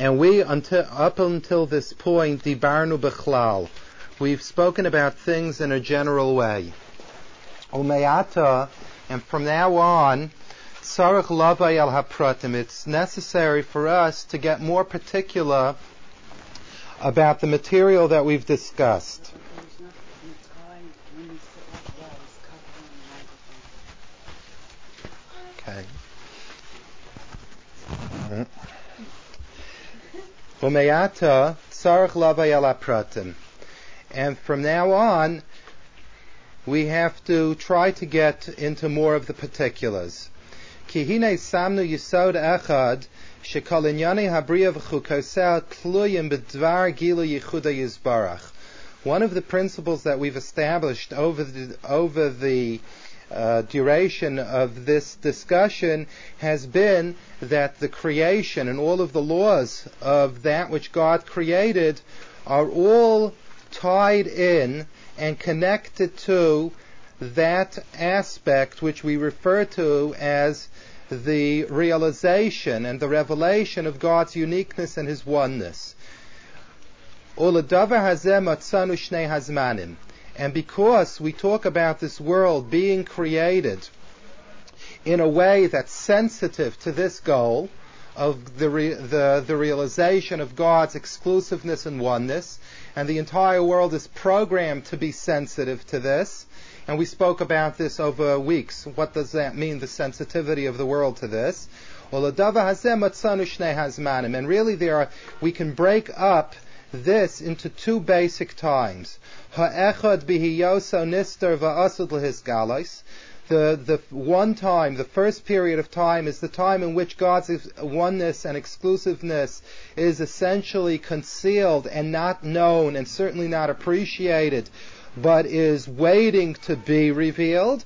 And we, until, up until this point, dibarnu bechlal. We've spoken about things in a general way. Umeata, and from now on, sarach lavay al hapratim. It's necessary for us to get more particular about the material that we've discussed. Umeata sarach lavay al hapratim. And from now on, we have to try to get into more of the particulars. Kihine samnu yisod echad shekol inyani habriya v'chukosel tluyim b'dvar gilu yichuda yizbarach. One of the principles that we've established over the, over the uh, duration of this discussion has been that the creation and all of the laws of that which God created are all tied in and connected to that aspect which we refer to as the realization and the revelation of God's uniqueness and His oneness. And because we talk about this world being created in a way that's sensitive to this goal of the, re- the, the realization of God's exclusiveness and oneness, and the entire world is programmed to be sensitive to this. And we spoke about this over weeks. What does that mean, the sensitivity of the world to this? And really there are, we can break up this into two basic times. The, the one time, the first period of time is the time in which God's oneness and exclusiveness is essentially concealed and not known and certainly not appreciated, but is waiting to be revealed.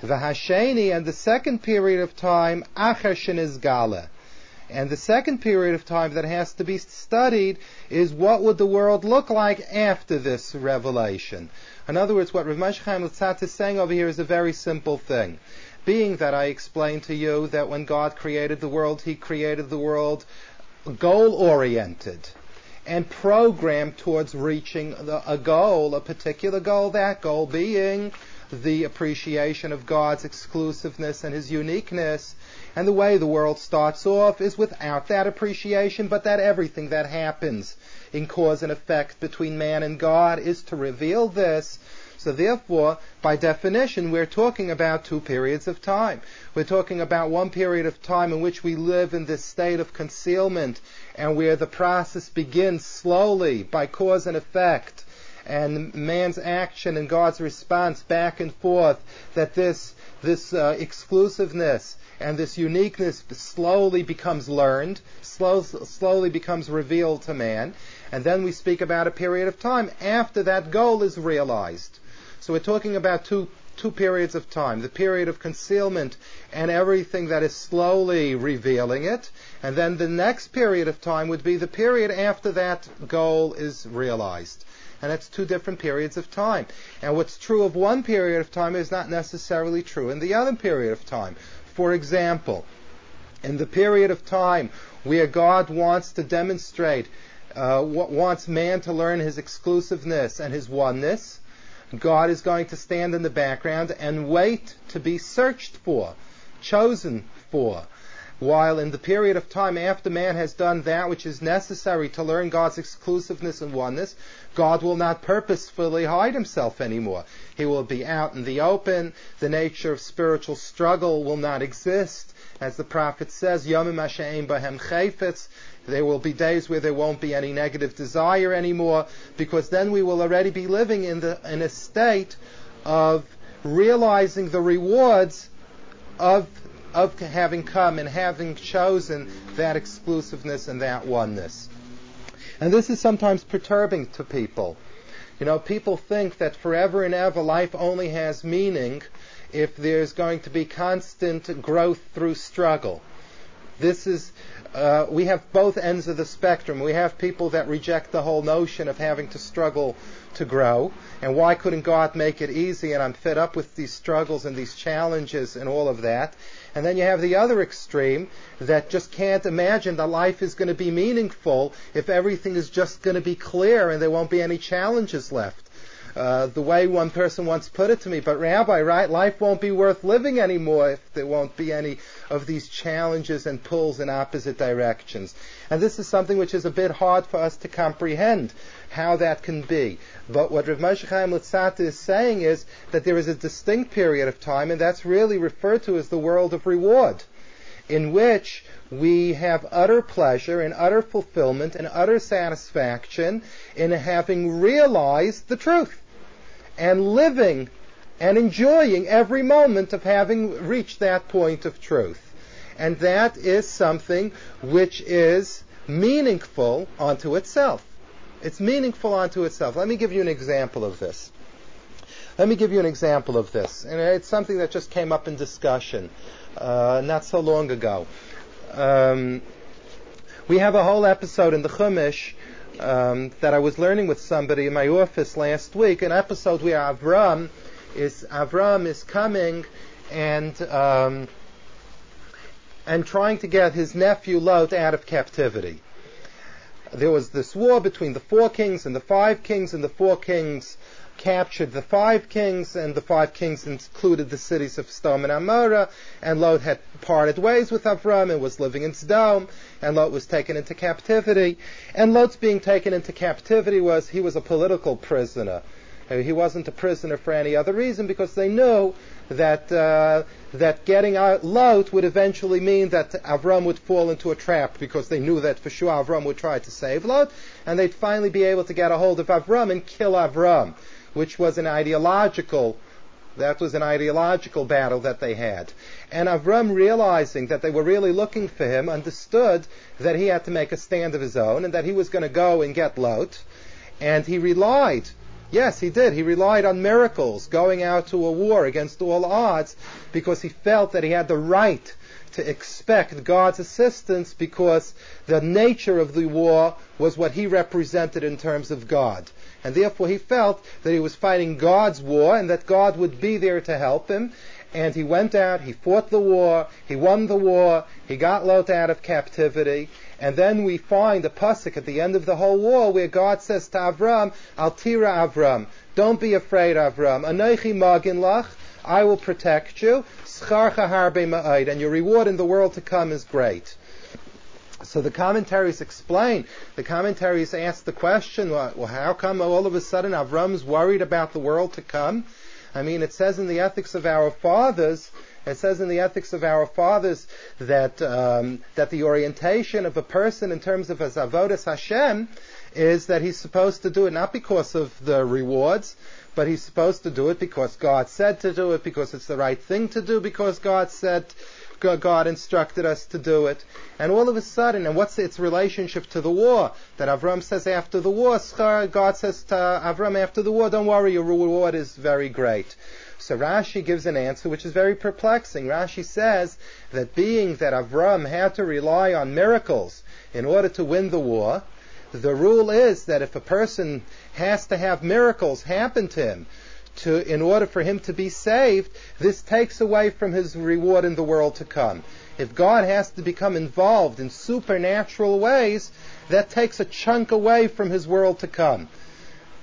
The Hasheni and the second period of time, Acher is Gala. And the second period of time that has to be studied is what would the world look like after this revelation. In other words, what Rav Moshe Chaim Luzzatto is saying over here is a very simple thing. Being that I explained to you that when God created the world, He created the world goal oriented and programmed towards reaching a goal, a particular goal, that goal being the appreciation of God's exclusiveness and His uniqueness. And the way the world starts off is without that appreciation, but that everything that happens in cause and effect between man and God is to reveal this. So therefore, by definition, we're talking about two periods of time. We're talking about one period of time in which we live in this state of concealment and where the process begins slowly by cause and effect and man's action and God's response back and forth that this this uh, exclusiveness and this uniqueness slowly becomes learned, slow, slowly becomes revealed to man, and then we speak about a period of time after that goal is realized. So we're talking about two, two periods of time. The period of concealment and everything that is slowly revealing it. And then the next period of time would be the period after that goal is realized. And that's two different periods of time. And what's true of one period of time is not necessarily true in the other period of time. For example, in the period of time where God wants to demonstrate uh, wants man to learn his exclusiveness and his oneness, God is going to stand in the background and wait to be searched for, chosen for. While in the period of time after man has done that which is necessary to learn God's exclusiveness and oneness, God will not purposefully hide himself anymore. He will be out in the open. The nature of spiritual struggle will not exist. As the prophet says, Yomim Bahem Chayfetz, there will be days where there won't be any negative desire anymore, because then we will already be living in, the, in a state of realizing the rewards of, of having come and having chosen that exclusiveness and that oneness. And this is sometimes perturbing to people. You know, people think that forever and ever life only has meaning if there's going to be constant growth through struggle this is uh, we have both ends of the spectrum. We have people that reject the whole notion of having to struggle to grow, and why couldn't God make it easy? And I'm fed up with these struggles and these challenges and all of that. And then you have the other extreme that just can't imagine that life is going to be meaningful if everything is just going to be clear and there won't be any challenges left. Uh, the way one person once put it to me, but Rabbi, right, life won't be worth living anymore if there won't be any of these challenges and pulls in opposite directions. And this is something which is a bit hard for us to comprehend how that can be. But what Rav Moshe Chaim Luzzatto is saying is that there is a distinct period of time, and that's really referred to as the world of reward, in which we have utter pleasure and utter fulfillment and utter satisfaction in having realized the truth and living and enjoying every moment of having reached that point of truth. And that is something which is meaningful unto itself. It's meaningful unto itself. Let me give you an example of this. Let me give you an example of this. And it's something that just came up in discussion uh, not so long ago. Um, we have a whole episode in the Chumash um, that I was learning with somebody in my office last week, an episode where Avram is Avram is coming and um, and trying to get his nephew Lot out of captivity. There was this war between the four kings and the five kings, and the four kings captured the five kings, and the five kings included the cities of Sodom and Amorah, and Lot had parted ways with Avram and was living in Sodom, and Lot was taken into captivity. And Lot's being taken into captivity was he was a political prisoner. Uh, he wasn't a prisoner for any other reason because they knew that uh, that getting out Lot would eventually mean that Avram would fall into a trap because they knew that for sure Avram would try to save Lot, and they'd finally be able to get a hold of Avram and kill Avram which was an ideological that was an ideological battle that they had. And Avram, realizing that they were really looking for him, understood that he had to make a stand of his own and that he was going to go and get Lot. And he relied, yes, he did, he relied on miracles, going out to a war against all odds, because he felt that he had the right to expect God's assistance because the nature of the war was what he represented in terms of God. And therefore he felt that he was fighting God's war and that God would be there to help him. And he went out, he fought the war, he won the war, he got Lot out of captivity. And then we find a pasuk at the end of the whole war where God says to Avram, Al tira Avram, don't be afraid, Avram. Anoichi magin lach, I will protect you. Scharcha harbe ma'id, and your reward in the world to come is great. So the commentaries explain. The commentaries ask the question, well, how come all of a sudden Avram's worried about the world to come? I mean, it says in the ethics of our fathers, it says in the ethics of our fathers that um, that the orientation of a person in terms of his avodas Hashem is that he's supposed to do it not because of the rewards, but he's supposed to do it because God said to do it, because it's the right thing to do, because God said God instructed us to do it. And all of a sudden, and what's its relationship to the war? That Avram says after the war, God says to Avram after the war, don't worry, your reward is very great. So Rashi gives an answer which is very perplexing. Rashi says that being that Avram had to rely on miracles in order to win the war, the rule is that if a person has to have miracles happen to him to, in order for him to be saved, this takes away from his reward in the world to come. If God has to become involved in supernatural ways, that takes a chunk away from his world to come.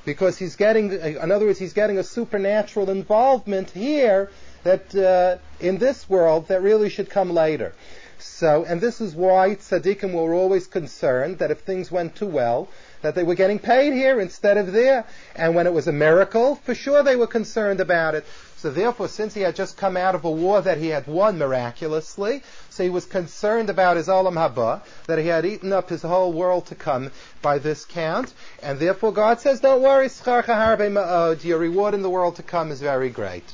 Because he's getting, in other words, he's getting a supernatural involvement here that uh, in this world that really should come later. So, and this is why tzaddikim were always concerned that if things went too well, that they were getting paid here instead of there. And when it was a miracle, for sure they were concerned about it. So therefore, since he had just come out of a war that he had won miraculously, so he was concerned about his olam haba, that he had eaten up his whole world to come by this count, and therefore God says, don't worry, your reward in the world to come is very great.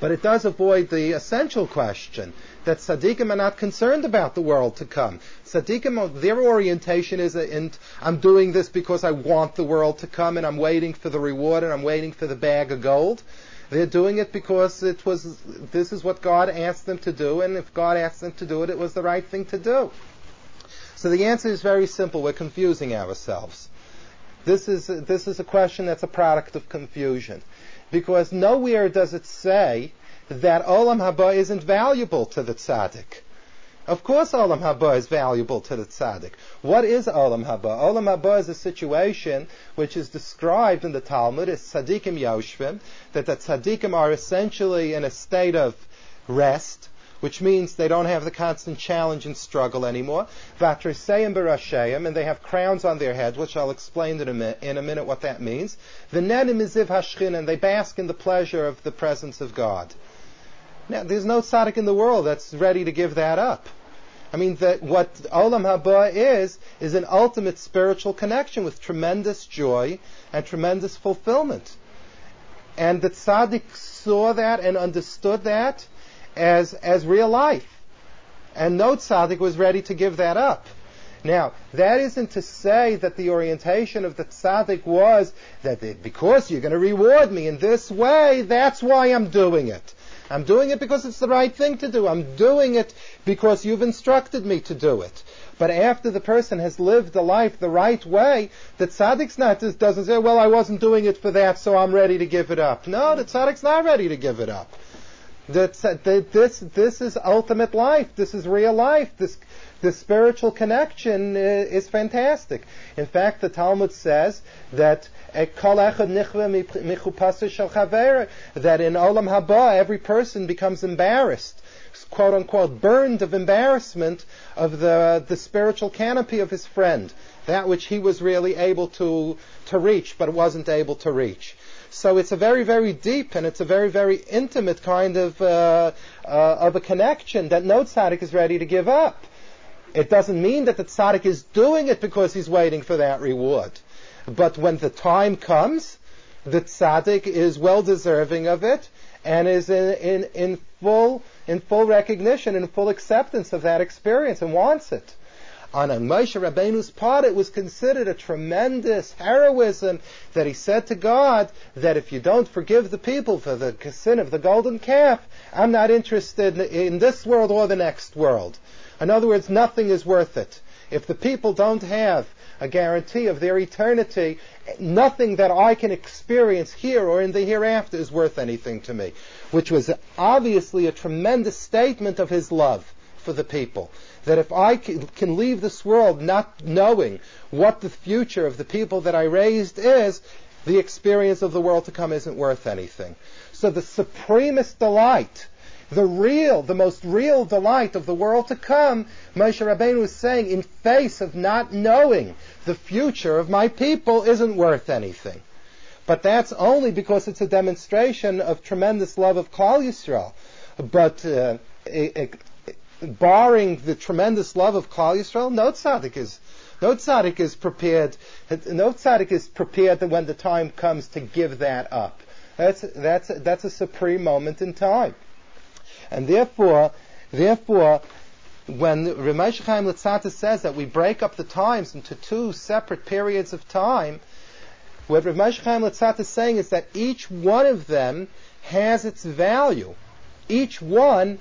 But it does avoid the essential question that tzaddikim are not concerned about the world to come. Tzaddikim, their orientation is, uh, in, I'm doing this because I want the world to come and I'm waiting for the reward and I'm waiting for the bag of gold. They're doing it because it was, this is what God asked them to do, and if God asked them to do it, it was the right thing to do. So the answer is very simple. We're confusing ourselves. This is, this is a question that's a product of confusion. Because nowhere does it say that Olam Haba isn't valuable to the tzaddik. Of course, Olam Haba is valuable to the tzaddik. What is Olam Haba? Olam Haba is a situation which is described in the Talmud as tzaddikim yoshvim, that the tzaddikim are essentially in a state of rest, which means they don't have the constant challenge and struggle anymore. Vatriseyim barashayim, and they have crowns on their heads, which I'll explain in a, mi- in a minute what that means. V'nenim iziv hashchin, and they bask in the pleasure of the presence of God. Now, there's no tzaddik in the world that's ready to give that up. I mean, that what Olam Haba is, is an ultimate spiritual connection with tremendous joy and tremendous fulfillment. And the tzaddik saw that and understood that as, as real life. And no tzaddik was ready to give that up. Now, that isn't to say that the orientation of the tzaddik was that because you're going to reward me in this way, that's why I'm doing it. I'm doing it because it's the right thing to do. I'm doing it because you've instructed me to do it. But after the person has lived the life the right way, the tzaddik's not just doesn't say, well, I wasn't doing it for that, so I'm ready to give it up. No, the tzaddik's not ready to give it up. The, the, this, this is ultimate life. This is real life. This, the spiritual connection is fantastic. In fact, the Talmud says that that in Olam Haba every person becomes embarrassed, quote unquote, burned of embarrassment of the, the spiritual canopy of his friend, that which he was really able to, to reach but wasn't able to reach. So it's a very, very deep and it's a very, very intimate kind of, uh, uh, of a connection that no tzaddik is ready to give up. It doesn't mean that the tzaddik is doing it because he's waiting for that reward. But when the time comes, the tzaddik is well deserving of it and is in, in, in full in full recognition and full acceptance of that experience and wants it. On Moshe Rabbeinu's part, it was considered a tremendous heroism that he said to God that if you don't forgive the people for the sin of the golden calf, I'm not interested in this world or the next world. In other words, nothing is worth it. If the people don't have a guarantee of their eternity, nothing that I can experience here or in the hereafter is worth anything to me. Which was obviously a tremendous statement of his love for the people. That if I can leave this world not knowing what the future of the people that I raised is, the experience of the world to come isn't worth anything. So the supremest delight the real, the most real delight of the world to come, Moshe Rabbeinu is saying, in face of not knowing the future of my people isn't worth anything. But that's only because it's a demonstration of tremendous love of Klal Yisrael. But uh, it, it, barring the tremendous love of Klal Yisrael, no tzaddik is no tzaddik is prepared. No tzaddik is prepared that when the time comes to give that up. That's that's that's a supreme moment in time. And therefore, therefore, when Ramesh Chaim Luzzatto says that we break up the times into two separate periods of time, what Ramesh Chaim Luzzatto is saying is that each one of them has its value. Each one,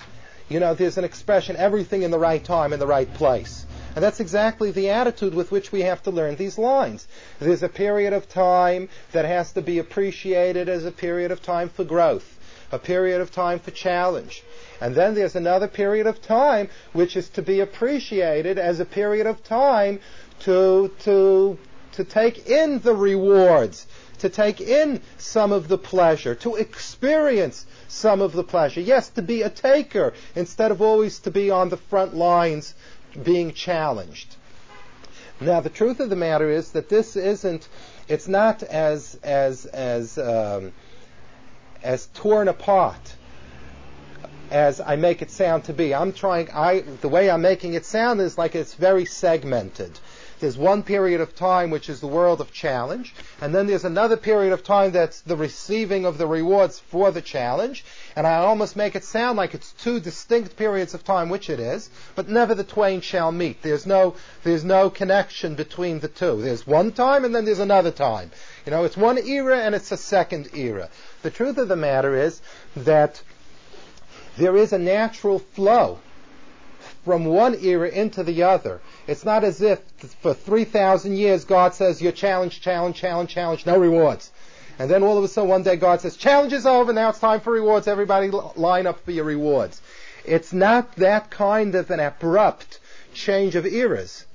you know, there's an expression, everything in the right time, in the right place. And that's exactly the attitude with which we have to learn these lines. There's a period of time that has to be appreciated as a period of time for growth, a period of time for challenge, and then there's another period of time which is to be appreciated as a period of time to, to, to take in the rewards, to take in some of the pleasure, to experience some of the pleasure. Yes, to be a taker instead of always to be on the front lines being challenged. Now, the truth of the matter is that this isn't, it's not as, as, as, um, as torn apart as I make it sound to be. I'm trying, I, the way I'm making it sound is like it's very segmented. There's one period of time which is the world of challenge, and then there's another period of time that's the receiving of the rewards for the challenge. And I almost make it sound like it's two distinct periods of time, which it is, but never the twain shall meet. There's no, there's no connection between the two. There's one time and then there's another time. You know, it's one era and it's a second era. The truth of the matter is that there is a natural flow from one era into the other. It's not as if for 3,000 years God says, you're challenged, challenge, challenge, challenge, no rewards. And then all of a sudden one day God says, challenge is over, now it's time for rewards, everybody line up for your rewards. It's not that kind of an abrupt change of eras.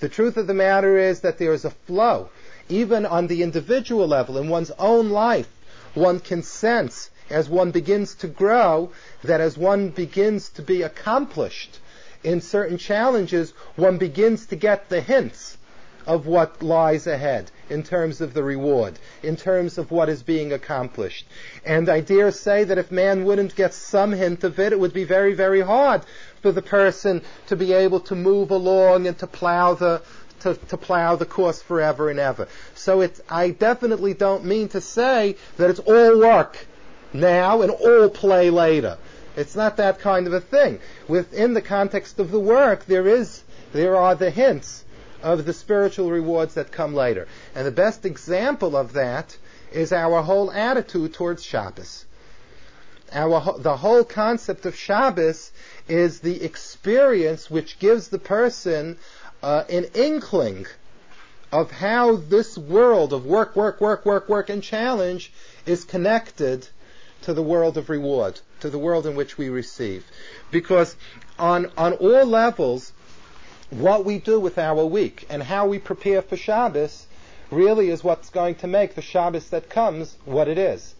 The truth of the matter is that there is a flow. Even on the individual level, in one's own life, one can sense as one begins to grow that as one begins to be accomplished, in certain challenges, one begins to get the hints of what lies ahead in terms of the reward, in terms of what is being accomplished. And I dare say that if man wouldn't get some hint of it, it would be very, very hard for the person to be able to move along and to plow the to, to plow the course forever and ever. So it's, I definitely don't mean to say that it's all work now and all play later. It's not that kind of a thing. Within the context of the work, there is, there are the hints of the spiritual rewards that come later. And the best example of that is our whole attitude towards Shabbos. Our, the whole concept of Shabbos is the experience which gives the person uh, an inkling of how this world of work, work, work, work, work, and challenge is connected to the world of reward, to the world in which we receive. Because on, on all levels, what we do with our week and how we prepare for Shabbos really is what's going to make the Shabbos that comes what it is.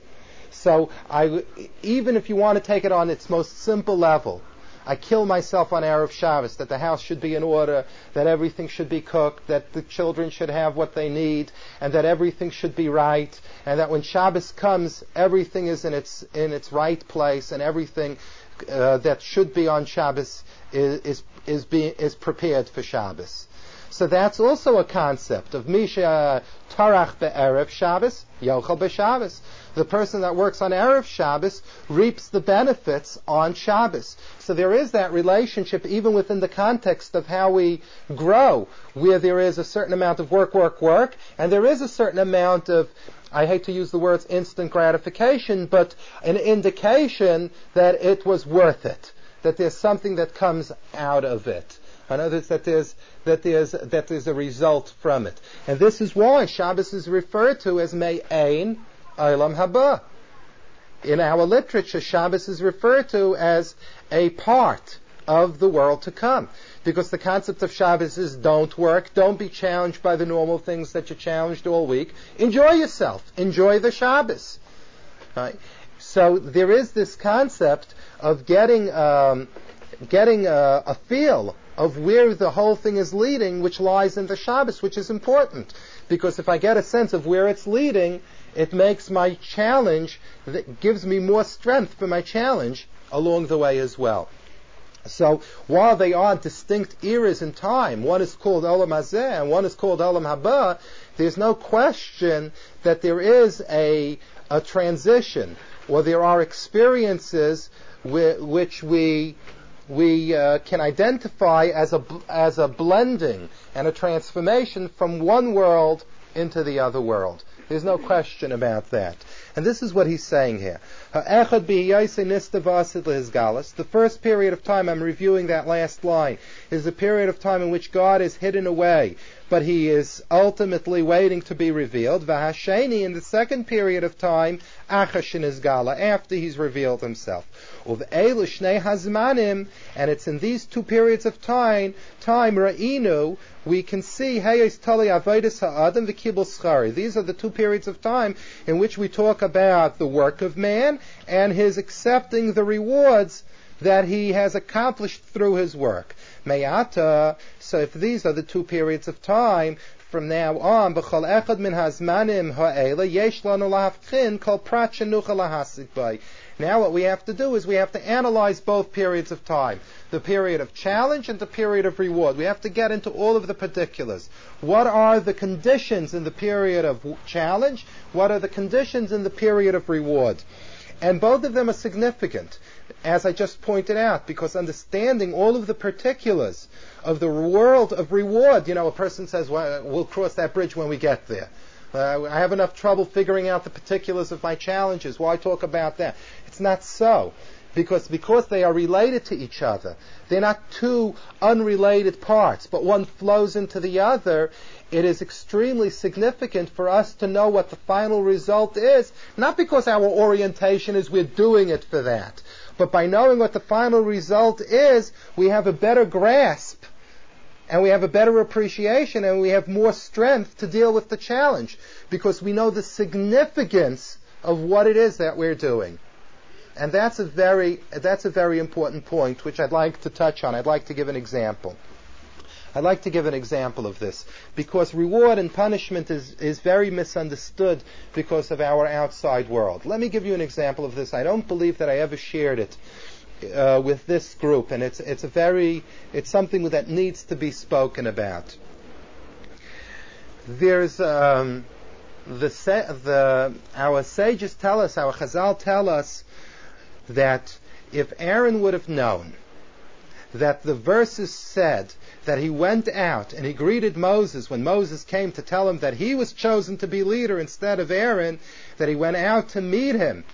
So I, even if you want to take it on its most simple level, I kill myself on Erev Shabbos, that the house should be in order, that everything should be cooked, that the children should have what they need, and that everything should be right, and that when Shabbos comes, everything is in its, in its right place, and everything uh, that should be on Shabbos is, is, is, is prepared for Shabbos. So that's also a concept of Misha Tarach Be'erev Shabbos, Yochel Be'Shabbos. The person that works on Erev Shabbos reaps the benefits on Shabbos. So there is that relationship even within the context of how we grow, where there is a certain amount of work, work, work, and there is a certain amount of I hate to use the words instant gratification, but an indication that it was worth it, that there's something that comes out of it. In other words, that there's, that there's, that there's a result from it. And this is why Shabbos is referred to as Me'ain Olam Haba. In our literature, Shabbos is referred to as a part of the world to come. Because the concept of Shabbos is don't work, don't be challenged by the normal things that you're challenged all week. Enjoy yourself. Enjoy the Shabbos. Right? So there is this concept of getting, um, getting a, a feel of where the whole thing is leading, which lies in the Shabbos, which is important. Because if I get a sense of where it's leading, it makes my challenge, that gives me more strength for my challenge along the way as well. So while they are distinct eras in time, one is called Olam Hazeh and one is called Olam Haba, there's no question that there is a, a transition, or there are experiences which we we uh, can identify as a, as a blending and a transformation from one world into the other world. There's no question about that. And this is what he's saying here. The first period of time, I'm reviewing that last line, is the period of time in which God is hidden away, but he is ultimately waiting to be revealed. Vahasheni, in the second period of time, Gala, after he's revealed himself. hazmanim, and it's in these two periods of time, time, Ra'inu, we can see. These are the two periods of time in which we talk about the work of man and his accepting the rewards that he has accomplished through his work. Mayata, so if these are the two periods of time, from now on, b'chol echad min hazmanim ha'ela, yesh lanu kol prat. Now what we have to do is we have to analyze both periods of time. The period of challenge and the period of reward. We have to get into all of the particulars. What are the conditions in the period of challenge? What are the conditions in the period of reward? And both of them are significant, as I just pointed out, because understanding all of the particulars of the world of reward, you know, a person says, well, we'll cross that bridge when we get there. Uh, I have enough trouble figuring out the particulars of my challenges. Why talk about that? It's not so. Because, because they are related to each other. They're not two unrelated parts, but one flows into the other. It is extremely significant for us to know what the final result is, not because our orientation is we're doing it for that, but by knowing what the final result is, we have a better grasp and we have a better appreciation and we have more strength to deal with the challenge because we know the significance of what it is that we're doing. And that's a very, that's a very important point, which I'd like to touch on. I'd like to give an example. I'd like to give an example of this because reward and punishment is, is very misunderstood because of our outside world. Let me give you an example of this. I don't believe that I ever shared it uh, with this group, and it's, it's a very, it's something that needs to be spoken about. There's, um, the, the, our sages tell us, our Chazal tell us that if Aaron would have known that the verses said that he went out and he greeted Moses when Moses came to tell him that he was chosen to be leader instead of Aaron, that he went out to meet him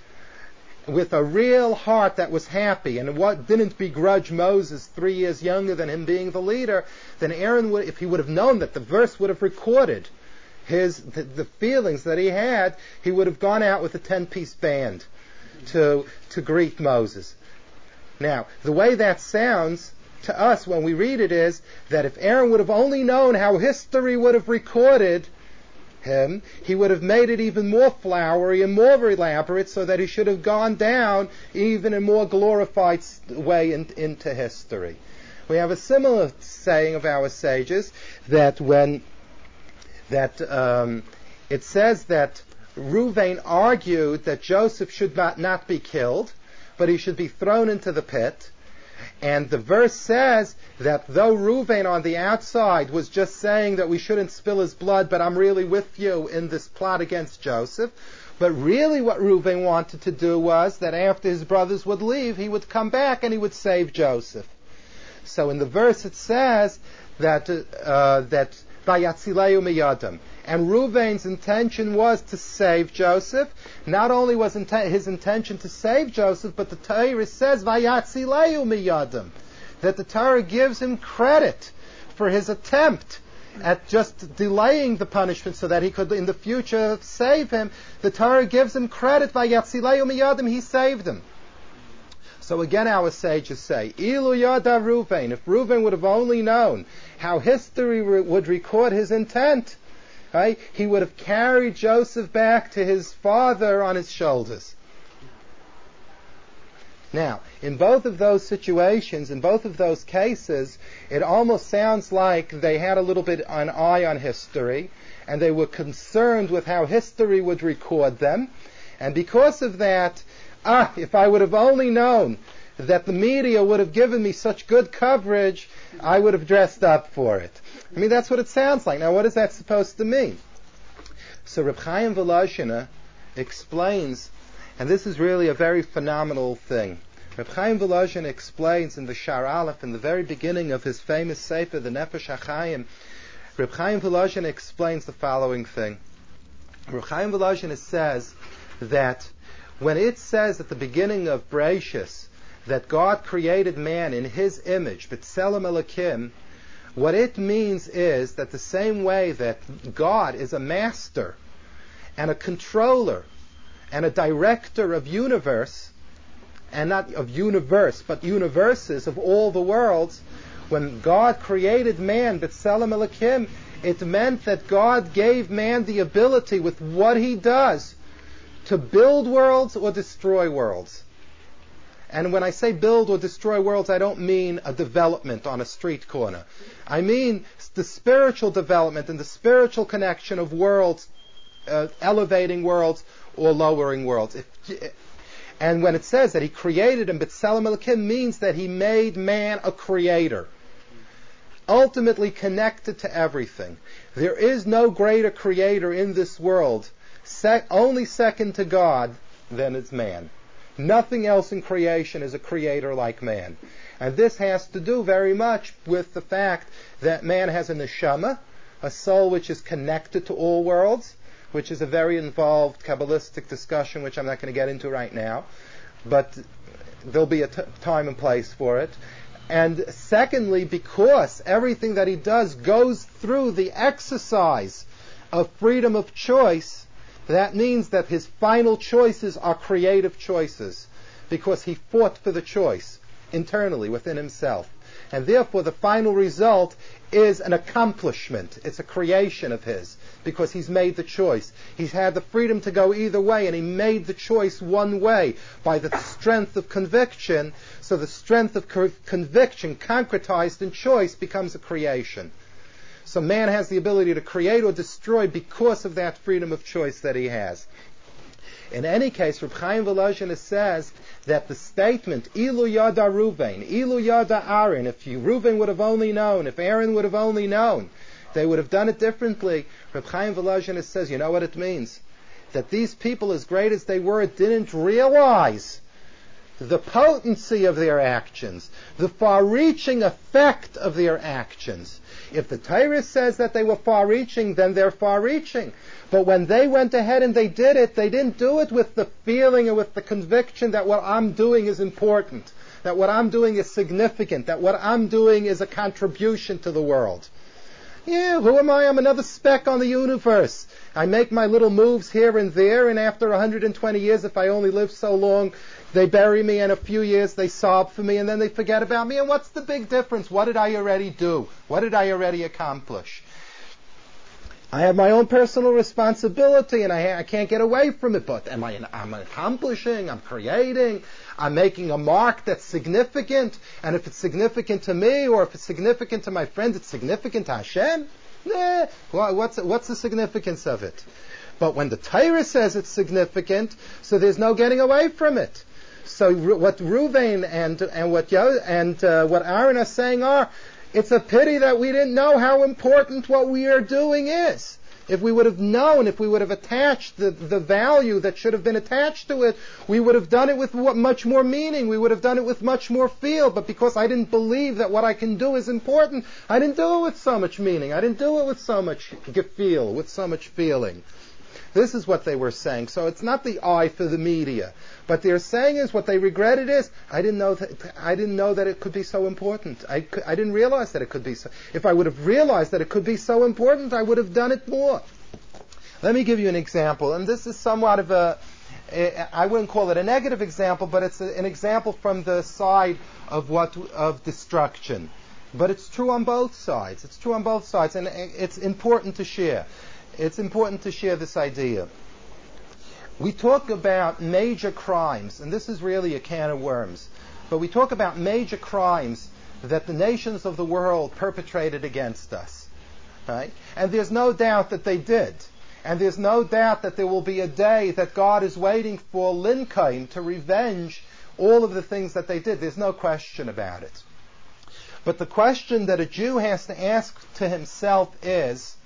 with a real heart that was happy and what didn't begrudge Moses three years younger than him being the leader, then Aaron would, if he would have known that the verse would have recorded his the, the feelings that he had, he would have gone out with a ten piece band to, to greet Moses. Now, the way that sounds to us when we read it is that if Aaron would have only known how history would have recorded him, he would have made it even more flowery and more elaborate so that he should have gone down even in a more glorified way in, into history. We have a similar saying of our sages that when that um, it says that Ruvain argued that Joseph should not, not be killed, but he should be thrown into the pit. And the verse says that though Ruvain on the outside was just saying that we shouldn't spill his blood, but I'm really with you in this plot against Joseph, but really what Ruvain wanted to do was that after his brothers would leave, he would come back and he would save Joseph. So in the verse it says that, uh, that Vayatzileu miyadim. And Ruvain's intention was to save Joseph. Not only was his intention to save Joseph, but the Torah says, Vayatzileu miyadim. That the Torah gives him credit for his attempt at just delaying the punishment so that he could in the future save him. The Torah gives him credit, Vayatzileu miyadim, he saved him. So again, our sages say, Ilu yada Ruvain, if Ruvain would have only known how history re- would record his intent, right, he would have carried Joseph back to his father on his shoulders. Now, in both of those situations, in both of those cases, it almost sounds like they had a little bit an eye on history, and they were concerned with how history would record them, and because of that, Ah, if I would have only known that the media would have given me such good coverage, I would have dressed up for it. I mean, that's what it sounds like. Now, what is that supposed to mean? So Reb Chaim Volozhiner explains, and this is really a very phenomenal thing. Reb Chaim Volozhin explains in the Shar Aleph, in the very beginning of his famous Sefer, the Nefesh HaChaim, Reb Chaim Volozhin explains the following thing. Reb Chaim Volozhin says that when it says at the beginning of Bereshis that God created man in his image, B'Tselem Elokim, what it means is that the same way that God is a master and a controller and a director of universe, and not of universe, but universes of all the worlds, when God created man, B'Tselem Elokim, it meant that God gave man the ability with what he does to build worlds or destroy worlds. And when I say build or destroy worlds, I don't mean a development on a street corner. I mean the spiritual development and the spiritual connection of worlds, uh, elevating worlds or lowering worlds. If, And when it says that he created him, B'Tselem Elokim means that he made man a creator. Ultimately connected to everything. There is no greater creator in this world, sec- only second to God, than is man. Nothing else in creation is a creator like man. And this has to do very much with the fact that man has a neshama, a soul which is connected to all worlds, which is a very involved Kabbalistic discussion, which I'm not going to get into right now. But there'll be a t- time and place for it. And secondly, because everything that he does goes through the exercise of freedom of choice, that means that his final choices are creative choices, because he fought for the choice internally within himself. And therefore, the final result is an accomplishment. It's a creation of his because he's made the choice. He's had the freedom to go either way, and he made the choice one way by the strength of conviction. So the strength of co- conviction, concretized in choice, becomes a creation. So man has the ability to create or destroy because of that freedom of choice that he has. In any case, Reb Chaim Volozhin says that the statement "Ilu yada Ruvain, Ilu yada Aaron," if you, Ruvain would have only known, if Aaron would have only known, they would have done it differently. Reb Chaim Volozhin says, you know what it means? That these people, as great as they were, didn't realize the potency of their actions, the far-reaching effect of their actions. If the Torah says that they were far-reaching, then they're far-reaching. But when they went ahead and they did it, they didn't do it with the feeling or with the conviction that what I'm doing is important, that what I'm doing is significant, that what I'm doing is a contribution to the world. Yeah, who am I? I'm another speck on the universe. I make my little moves here and there, and after 120 years, if I only live so long, they bury me, and a few years they sob for me, and then they forget about me. And what's the big difference? What did I already do? What did I already accomplish? I have my own personal responsibility and I, I, can't get away from it. But am I, I'm accomplishing, I'm creating, I'm making a mark that's significant. And if it's significant to me or if it's significant to my friends, it's significant to Hashem. Nah, what's, what's the significance of it? But when the Torah says it's significant, so there's no getting away from it. So what Ruvain and and what Yo, and uh, what Aaron are saying are, it's a pity that we didn't know how important what we are doing is. If we would have known, if we would have attached the, the value that should have been attached to it, we would have done it with much more meaning. We would have done it with much more feel. But because I didn't believe that what I can do is important, I didn't do it with so much meaning. I didn't do it with so much feel, with so much feeling. This is what they were saying. So it's not the eye for the media. But they're saying is what they regretted is I didn't know that I didn't know that it could be so important. I, I didn't realize that it could be so. If I would have realized that it could be so important, I would have done it more. Let me give you an example, and this is somewhat of a I wouldn't call it a negative example, but it's an example from the side of what of destruction. But it's true on both sides. It's true on both sides, and it's important to share it's important to share this idea. We talk about major crimes, and this is really a can of worms, but we talk about major crimes that the nations of the world perpetrated against us. Right? And there's no doubt that they did. And there's no doubt that there will be a day that God is waiting for Lincoln to revenge all of the things that they did. There's no question about it. But the question that a Jew has to ask to himself is,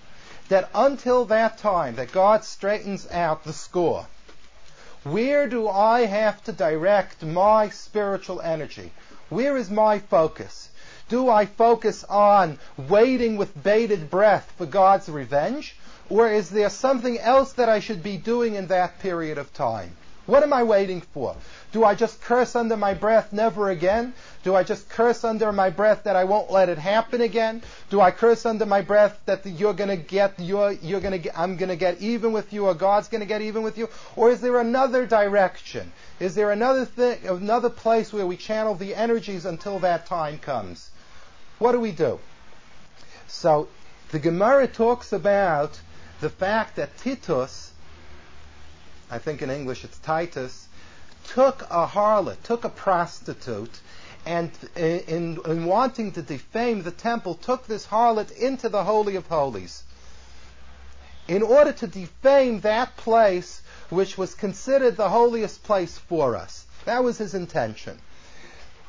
that until that time that God straightens out the score, where do I have to direct my spiritual energy? Where is my focus? Do I focus on waiting with bated breath for God's revenge? Or is there something else that I should be doing in that period of time? What am I waiting for? Do I just curse under my breath never again? Do I just curse under my breath that I won't let it happen again? Do I curse under my breath that you're to get you're, you're to get, I'm to get even with you or God's to get even with you? Or is there another direction? Is there another thing another place where we channel the energies until that time comes? What do we do? So the Gemara talks about the fact that Titus I think in English it's Titus, took a harlot, took a prostitute, and in, in, wanting to defame the temple, took this harlot into the Holy of Holies. In order to defame that place which was considered the holiest place for us. That was his intention.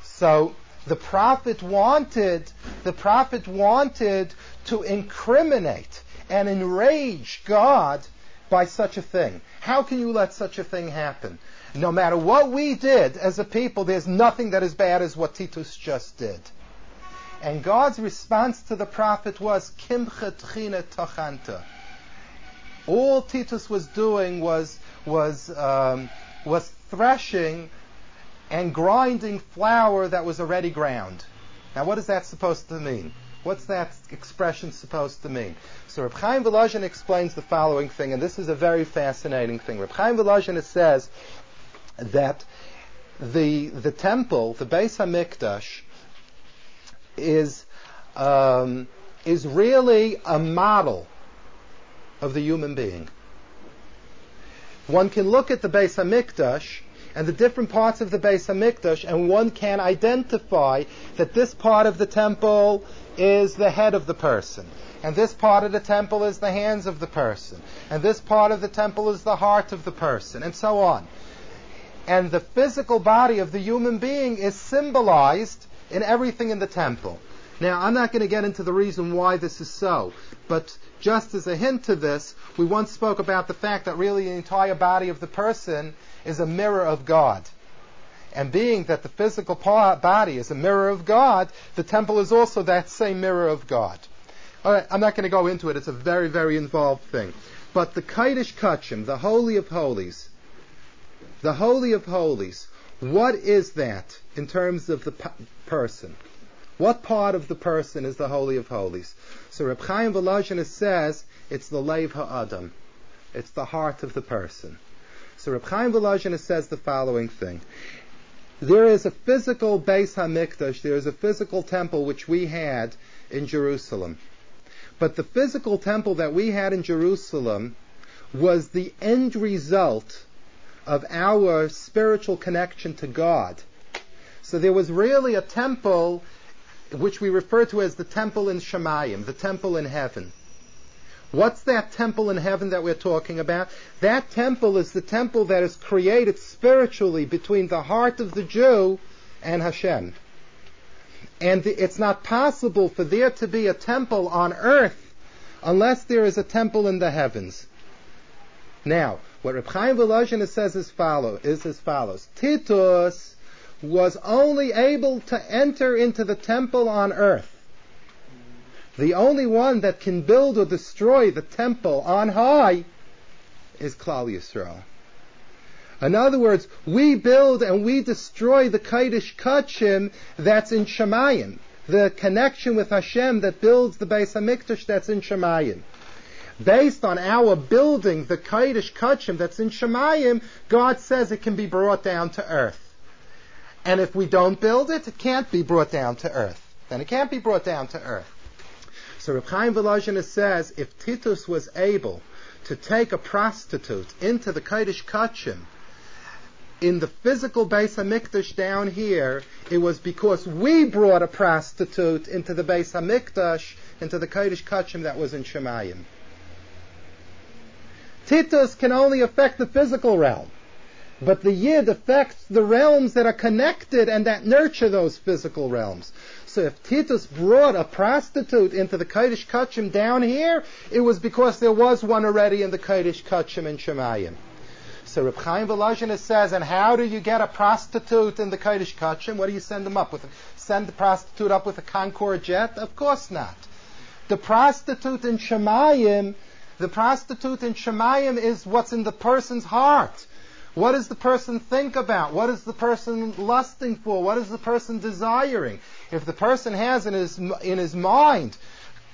So the prophet wanted, the prophet wanted to incriminate and enrage God by such a thing. How can you let such a thing happen? No matter what we did as a people, there's nothing that is bad as what Titus just did. And God's response to the prophet was, Kimcha tachanta. All Titus was doing was, was, um, was threshing and grinding flour that was already ground. Now, what is that supposed to mean? What's that expression supposed to mean? So Reb Chaim explains the following thing, and this is a very fascinating thing. Reb Chaim says that the the temple, the Beis Hamikdash, is um, is really a model of the human being. One can look at the Beis Hamikdash and the different parts of the Beis Hamikdash, and one can identify that this part of the temple is the head of the person, and this part of the temple is the hands of the person, and this part of the temple is the heart of the person, and so on. And the physical body of the human being is symbolized in everything in the temple. Now, I'm not going to get into the reason why this is so, but just as a hint to this, we once spoke about the fact that really the entire body of the person is a mirror of God. And being that the physical body is a mirror of God, the temple is also that same mirror of God. All right, I'm not going to go into it. It's a very, very involved thing. But the Kodesh Kachim, the Holy of Holies, the Holy of Holies, what is that in terms of the person? What part of the person is the Holy of Holies? So Reb Chaim Volozhin says it's the Lev Ha'adam. It's the heart of the person. So Reb Chaim Volozhin says the following thing. There is a physical Beis Hamikdash, there is a physical temple which we had in Jerusalem. But the physical temple that we had in Jerusalem was the end result of our spiritual connection to God. So there was really a temple which we refer to as the temple in Shemayim, the temple in heaven. What's that temple in heaven that we're talking about? That temple is the temple that is created spiritually between the heart of the Jew and Hashem. And it's not possible for there to be a temple on earth unless there is a temple in the heavens. Now, what Reb Chaim Volozhin says is, follow, is as follows. Titus was only able to enter into the temple on earth the only one that can build or destroy the temple on high is Klal Yisrael. In other words, we build and we destroy the Kodesh Kachim that's in Shemayim, the connection with Hashem that builds the Beis Hamikdash that's in Shemayim. Based on our building the Kodesh Kachim that's in Shemayim, God says it can be brought down to earth. And if we don't build it, it can't be brought down to earth. Then it can't be brought down to earth. So Reb Chaim Volozhin says if Titus was able to take a prostitute into the Kodesh Kachim in the physical Beis Hamikdash down here, it was because we brought a prostitute into the Beis Hamikdash, into the Kodesh Kachim that was in Shemayim. Titus can only affect the physical realm. But the Yid affects the realms that are connected and that nurture those physical realms. So if Titus brought a prostitute into the Kodesh Kachim down here, it was because there was one already in the Kodesh Kachim in Shemayim. So Reb Chaim Volozhin says, and how do you get a prostitute in the Kodesh Kachim? What do you send them up with? Send the prostitute up with a Concorde jet? Of course not. The prostitute in Shemayim, the prostitute in Shemayim is what's in the person's heart. What does the person think about? What is the person lusting for? What is the person desiring? If the person has in his, in his mind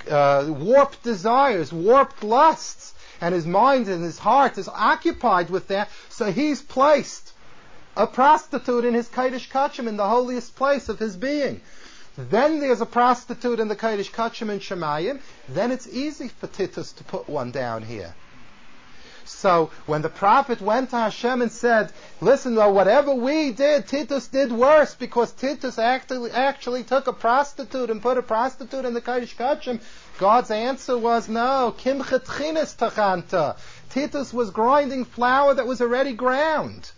uh, warped desires, warped lusts, and his mind and his heart is occupied with that, so he's placed a prostitute in his Kodesh Kachim, in the holiest place of his being. Then there's a prostitute in the Kodesh Kachim in Shemayim, then it's easy for Titus to put one down here. So when the prophet went to Hashem and said, listen, well, whatever we did, Titus did worse because Titus actually, actually took a prostitute and put a prostitute in the Kodesh Kachim, God's answer was, no, kim tachanta. Titus was grinding flour that was already ground.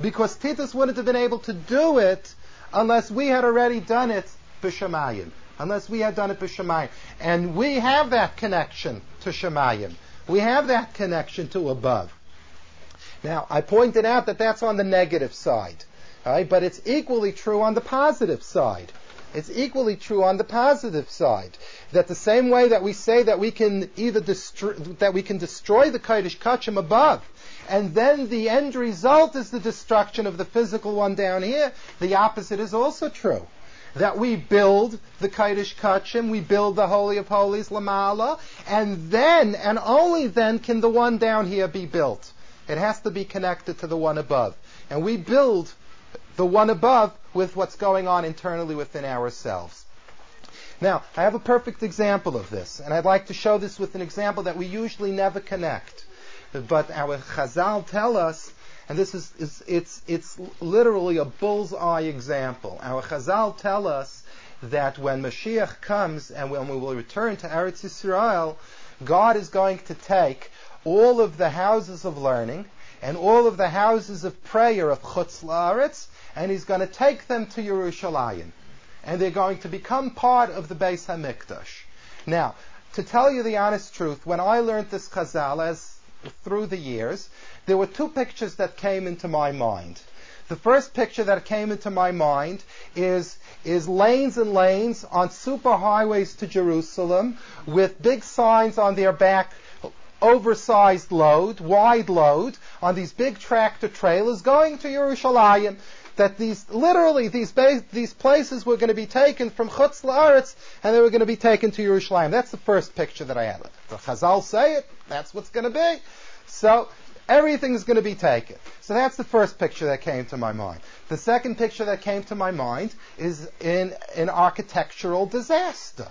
Because Titus wouldn't have been able to do it unless we had already done it b'shamayim. Unless we had done it b'shamayim. And we have that connection to Shemayim. We have that connection to above. Now, I pointed out that that's on the negative side. Right? But it's equally true on the positive side. It's equally true on the positive side. That the same way that we say that we can either destroy, that we can destroy the Kodesh Kachim above, and then the end result is the destruction of the physical one down here, the opposite is also true. That we build the Kodesh Kachim, we build the Holy of Holies, Lamala, and then, and only then can the one down here be built. It has to be connected to the one above. And we build the one above with what's going on internally within ourselves. Now, I have a perfect example of this, and I'd like to show this with an example that we usually never connect. But our Chazal tell us, and this is, is it's, it's literally a bullseye example. Our Chazal tell us that when Mashiach comes and when we will return to Eretz Yisrael, God is going to take all of the houses of learning and all of the houses of prayer of Chutz La'aretz, and he's going to take them to Yerushalayim. And they're going to become part of the Beis HaMikdash. Now, to tell you the honest truth, when I learned this Chazal as through the years, there were two pictures that came into my mind. The first picture that came into my mind is, is lanes and lanes on superhighways to Jerusalem with big signs on their back oversized load, wide load, on these big tractor trailers going to Yerushalayim that these literally these these places were going to be taken from Chutz La'aretz and they were going to be taken to Yerushalayim. That's the first picture that I had. The Chazal say it. That's what's going to be. So everything's going to be taken. So that's the first picture that came to my mind. The second picture that came to my mind is in an architectural disaster.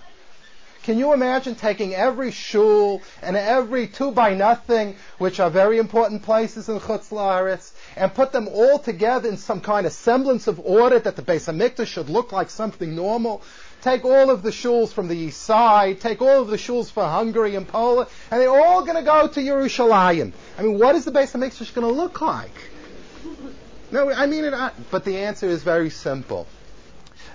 Can you imagine taking every shul and every two by nothing, which are very important places in Chutz La'aretz, and put them all together in some kind of semblance of order that the Beis Hamikdash should look like something normal? Take all of the shuls from the east side, take all of the shuls for Hungary and Poland, and they're all going to go to Yerushalayim. I mean, what is the Beis Hamikdash going to look like? No, I mean it. But the answer is very simple.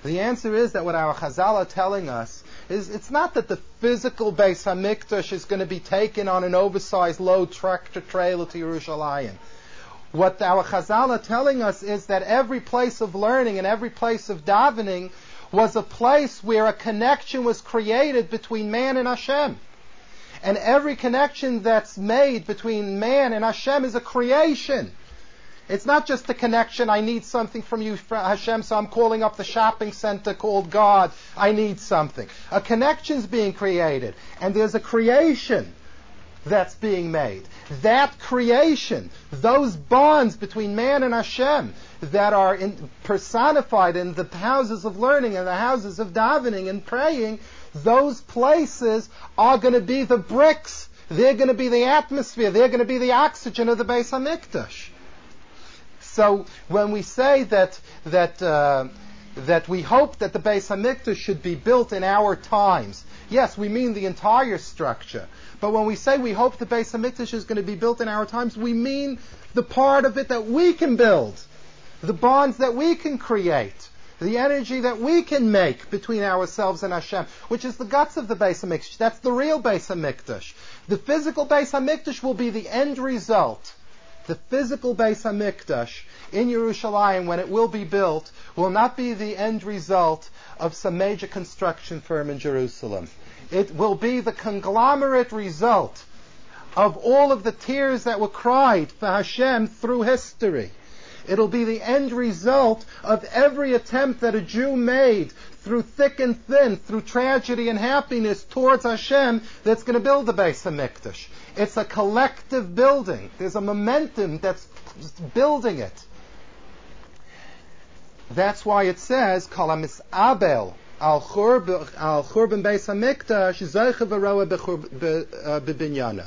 The answer is that what our Chazal are telling us is it's not that the physical Beis Hamikdash is going to be taken on an oversized load tractor trailer to Yerushalayim. What our Chazal are telling us is that every place of learning and every place of davening was a place where a connection was created between man and Hashem. And every connection that's made between man and Hashem is a creation. It's not just a connection, I need something from you, Hashem, so I'm calling up the shopping center called God. I need something. A connection's being created, and there's a creation that's being made. That creation, those bonds between man and Hashem that are in, personified in the houses of learning and the houses of davening and praying, those places are going to be the bricks. They're going to be the atmosphere. They're going to be the oxygen of the Beis Hamikdash. So when we say that that uh, that we hope that the Beis Hamikdash should be built in our times, yes, we mean the entire structure. But when we say we hope the Beis Hamikdash is going to be built in our times, we mean the part of it that we can build, the bonds that we can create, the energy that we can make between ourselves and Hashem, which is the guts of the Beis Hamikdash. That's the real Beis Hamikdash. The physical Beis Hamikdash will be the end result the physical Beis Hamikdash in Yerushalayim, when it will be built, will not be the end result of some major construction firm in Jerusalem. It will be the conglomerate result of all of the tears that were cried for Hashem through history. It'll be the end result of every attempt that a Jew made through thick and thin, through tragedy and happiness towards Hashem that's going to build the Beis Hamikdash. It's a collective building. There's a momentum that's building it. That's why it says, Kalamis Abel al churban beis hamikdash bebinyana.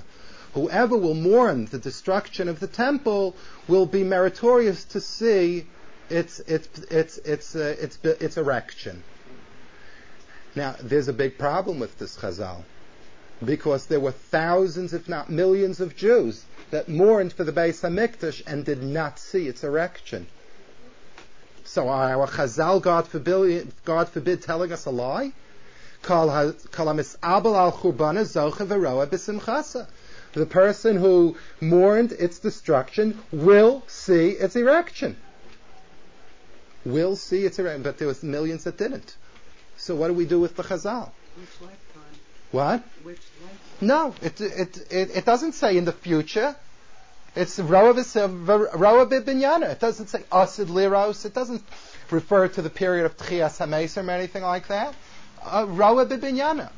Whoever will mourn the destruction of the temple will be meritorious to see its its its its uh, its, its erection. Now, there's a big problem with this chazal. because there were thousands, if not millions, of Jews that mourned for the Beis Hamikdash and did not see its erection. So our Chazal, God forbid, God forbid, telling us a lie? The person who mourned its destruction will see its erection. Will see its erection, but there was millions that didn't. So what do we do with the Chazal? Which lifetime? What? Which lifetime? No, it, it, it, it doesn't say in the future. It's Roa Bibinyana. It doesn't say Asid Liros. It doesn't refer to the period of Tchias HaMeisim or anything like that. Uh, Roa Bibinyana.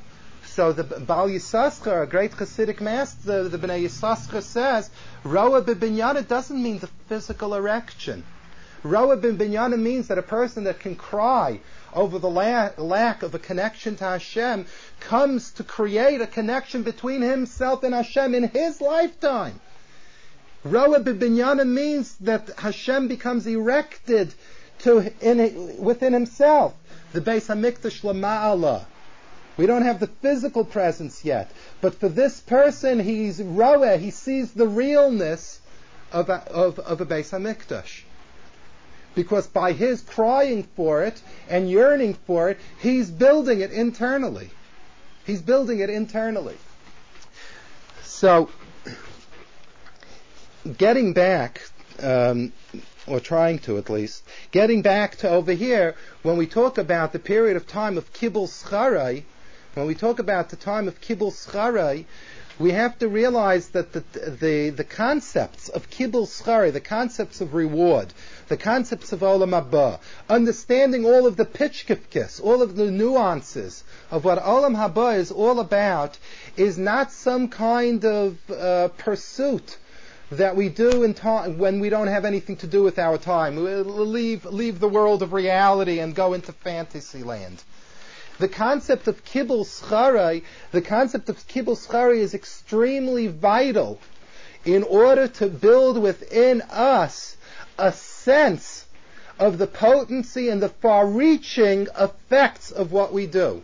So the Bal Yisascha, a great Hasidic master, the Bnei Yisascha says, Roa Bibinyana doesn't mean the physical erection. Roa Bibinyana means that a person that can cry over the la- lack of a connection to Hashem comes to create a connection between himself and Hashem in his lifetime. Roa Bibinyana means that Hashem becomes erected to in, within himself. The Beis Hamikdash Lama'ala. We don't have the physical presence yet, but for this person, he's Roa. He sees the realness of a, of, of a Beis Hamikdash because by his crying for it and yearning for it, he's building it internally. He's building it internally. So, getting back, um, or trying to at least, getting back to over here, when we talk about the period of time of Kibbul Scharai, when we talk about the time of Kibbul Scharai, we have to realize that the, the, the concepts of Kibbul Schari, the concepts of reward, the concepts of Olam Haba, understanding all of the pitchkifkis, all of the nuances of what Olam Haba is all about, is not some kind of uh, pursuit that we do in time when we don't have anything to do with our time. We leave leave the world of reality and go into fantasy land. The concept of kibbul scharai, the concept of kibbul scharai is extremely vital in order to build within us a sense of the potency and the far-reaching effects of what we do.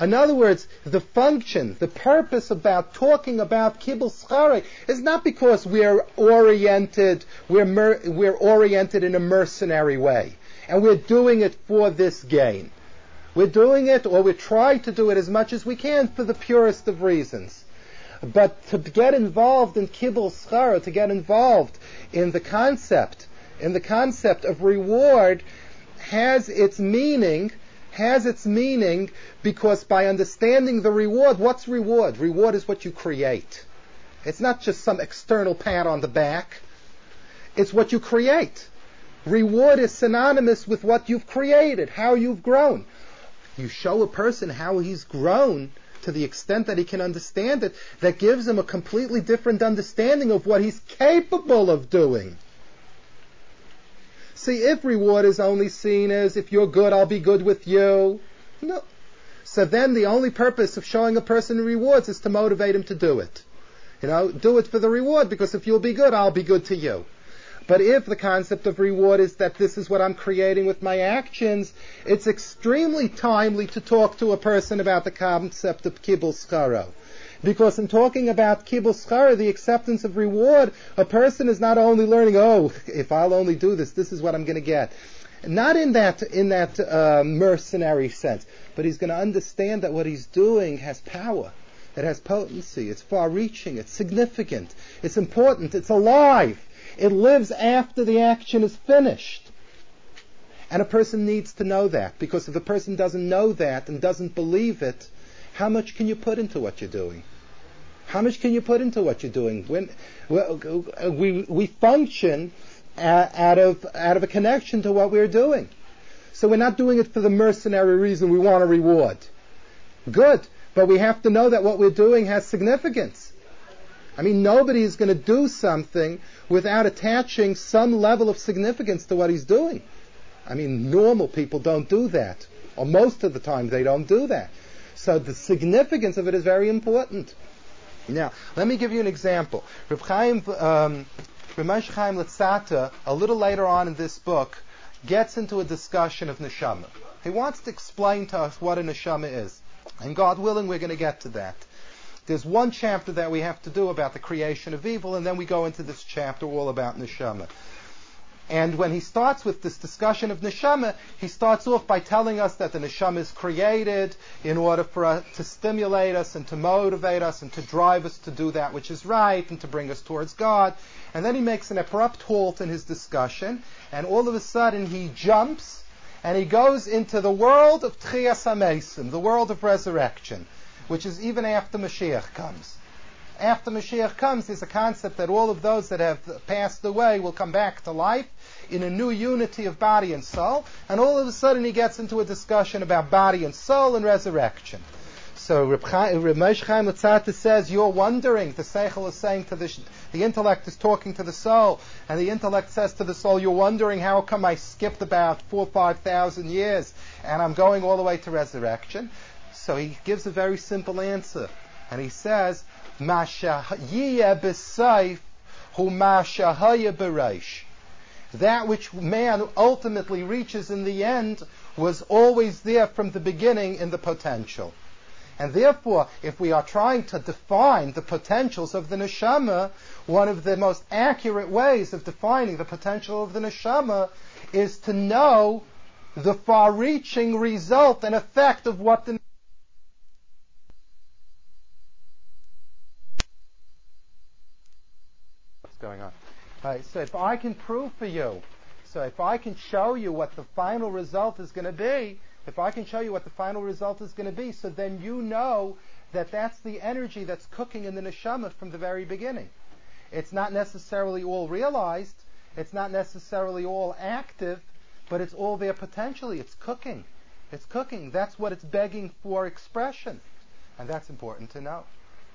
In other words, the function, the purpose about talking about kibbul schare is not because we're oriented, we're, mer- we're oriented in a mercenary way, and we're doing it for this gain. We're doing it, or we try to do it as much as we can for the purest of reasons. But to get involved in kibbul schara, to get involved in the concept, in the concept of reward, has its meaning, has its meaning because by understanding the reward, what's reward? Reward is what you create. It's not just some external pat on the back. It's what you create. Reward is synonymous with what you've created, how you've grown. You show a person how he's grown to the extent that he can understand it, that gives him a completely different understanding of what he's capable of doing. See, if reward is only seen as if you're good, I'll be good with you, no. So then the only purpose of showing a person rewards is to motivate him to do it. You know, do it for the reward because if you'll be good, I'll be good to you. But if the concept of reward is that this is what I'm creating with my actions, it's extremely timely to talk to a person about the concept of kibbul scharo. Because in talking about kibbul schara, the acceptance of reward, a person is not only learning, oh, if I'll only do this, this is what I'm going to get. Not in that in that uh, mercenary sense, but he's going to understand that what he's doing has power. It has potency. It's far-reaching. It's significant. It's important. It's alive. It lives after the action is finished. And a person needs to know that, because if a person doesn't know that and doesn't believe it, how much can you put into what you're doing? How much can you put into what you're doing? When we we function out of out of a connection to what we're doing, so we're not doing it for the mercenary reason we want a reward. Good, but we have to know that what we're doing has significance. I mean, nobody is going to do something without attaching some level of significance to what he's doing. I mean, normal people don't do that, or most of the time they don't do that. So the significance of it is very important. Now, let me give you an example. Rav Chaim, um, Ramesh Chaim Luzzatto, a little later on in this book, gets into a discussion of neshama. He wants to explain to us what a neshama is. And God willing, we're going to get to that. There's one chapter that we have to do about the creation of evil, and then we go into this chapter all about neshama. And when he starts with this discussion of neshama, he starts off by telling us that the neshama is created in order for us to stimulate us and to motivate us and to drive us to do that which is right and to bring us towards God. And then he makes an abrupt halt in his discussion, and all of a sudden he jumps and he goes into the world of Tchias the world of resurrection, which is even after Mashiach comes after Mashiach comes, there's a concept that all of those that have passed away will come back to life in a new unity of body and soul. And all of a sudden, he gets into a discussion about body and soul and resurrection. So Reb uh, Moshe Chaim Luzzatto says, you're wondering, the Seichel is saying to the, the intellect is talking to the soul, and the intellect says to the soul, you're wondering how come I skipped about four or five thousand years, and I'm going all the way to resurrection. So he gives a very simple answer. And he says, That which man ultimately reaches in the end was always there from the beginning in the potential. And therefore, if we are trying to define the potentials of the neshama, one of the most accurate ways of defining the potential of the neshama is to know the far-reaching result and effect of what the going on. Right, so if I can prove for you, so if I can show you what the final result is going to be, if I can show you what the final result is going to be, so then you know that that's the energy that's cooking in the neshama from the very beginning. It's not necessarily all realized, it's not necessarily all active, but it's all there potentially. It's cooking. It's cooking. That's what it's begging for expression. And that's important to know.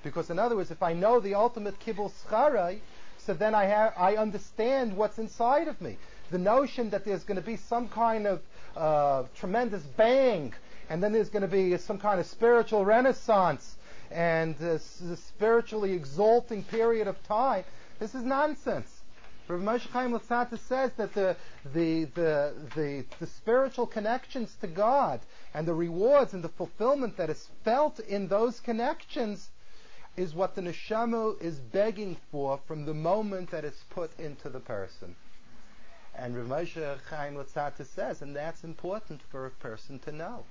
Because in other words, if I know the ultimate kibbul scharai, so then I have I understand what's inside of me. The notion that there's going to be some kind of uh, tremendous bang, and then there's going to be some kind of spiritual renaissance and this, this spiritually exalting period of time. This is nonsense. Rav Moshe Chaim Luzzatto says that the, the, the, the, the spiritual connections to God and the rewards and the fulfillment that is felt in those connections is what the neshama is begging for from the moment that it's put into the person. And Rav Moshe Chaim Luzzatto says, and that's important for a person to know.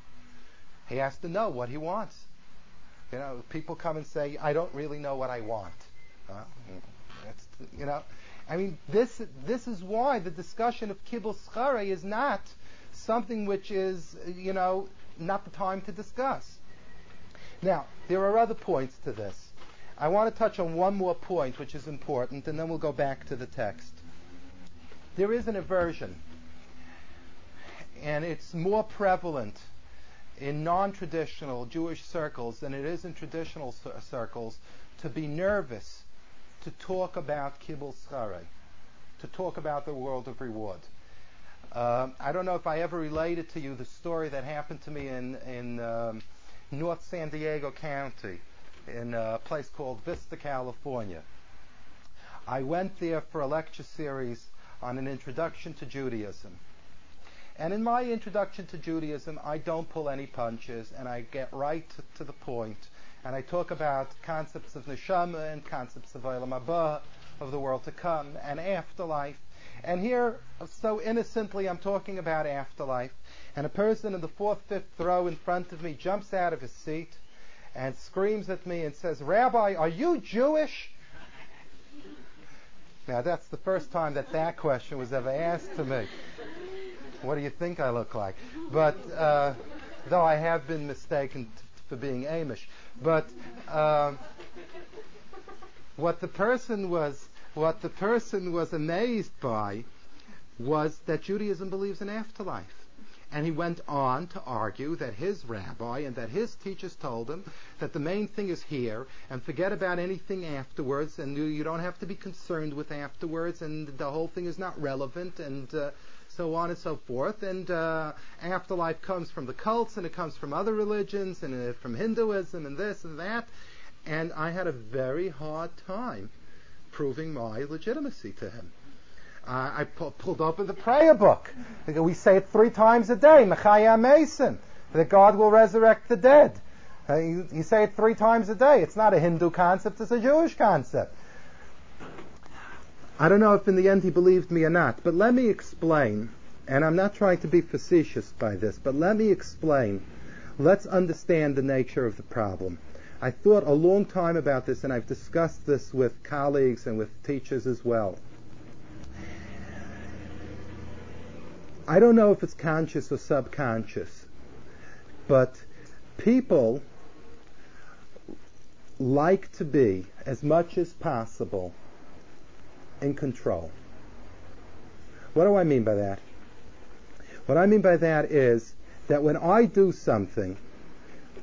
He has to know what he wants. You know, people come and say, I don't really know what I want. Uh, you know, I mean, this this is why the discussion of kibbul schare is not something which is, you know, not the time to discuss. Now, there are other points to this. I want to touch on one more point, which is important, and then we'll go back to the text. There is an aversion, and it's more prevalent in non-traditional Jewish circles than it is in traditional circles to be nervous to talk about kibbul schare, to talk about the world of reward. Uh, I don't know if I ever related to you the story that happened to me in, in um, North San Diego County in a place called Vista, California. I went there for a lecture series on an introduction to Judaism. And in my introduction to Judaism, I don't pull any punches and I get right to, the point. And I talk about concepts of neshama and concepts of olam haba, of the world to come and afterlife. And here, so innocently, I'm talking about afterlife. And a person in the fourth, fifth row in front of me jumps out of his seat and screams at me and says, Rabbi, are you Jewish? Now, that's the first time that that question was ever asked to me. What do you think I look like? But, uh, though I have been mistaken t- for being Amish. But, um, what the person was, what the person was amazed by was that Judaism believes in afterlife. And he went on to argue that his rabbi and that his teachers told him that the main thing is here and forget about anything afterwards and you, don't have to be concerned with afterwards and the whole thing is not relevant and uh, so on and so forth. And uh, afterlife comes from the cults and it comes from other religions and uh, from Hinduism and this and that. And I had a very hard time proving my legitimacy to him. Uh, I pu- pulled open the prayer book. We say it three times a day, Mechaya Meisim, that God will resurrect the dead. Uh, you, you say it three times a day. It's not a Hindu concept, it's a Jewish concept. I don't know if in the end he believed me or not, but let me explain, and I'm not trying to be facetious by this, but let me explain. Let's understand the nature of the problem. I thought a long time about this, and I've discussed this with colleagues and with teachers as well. I don't know if it's conscious or subconscious, but people like to be, as much as possible, in control. What do I mean by that? What I mean by that is that when I do something,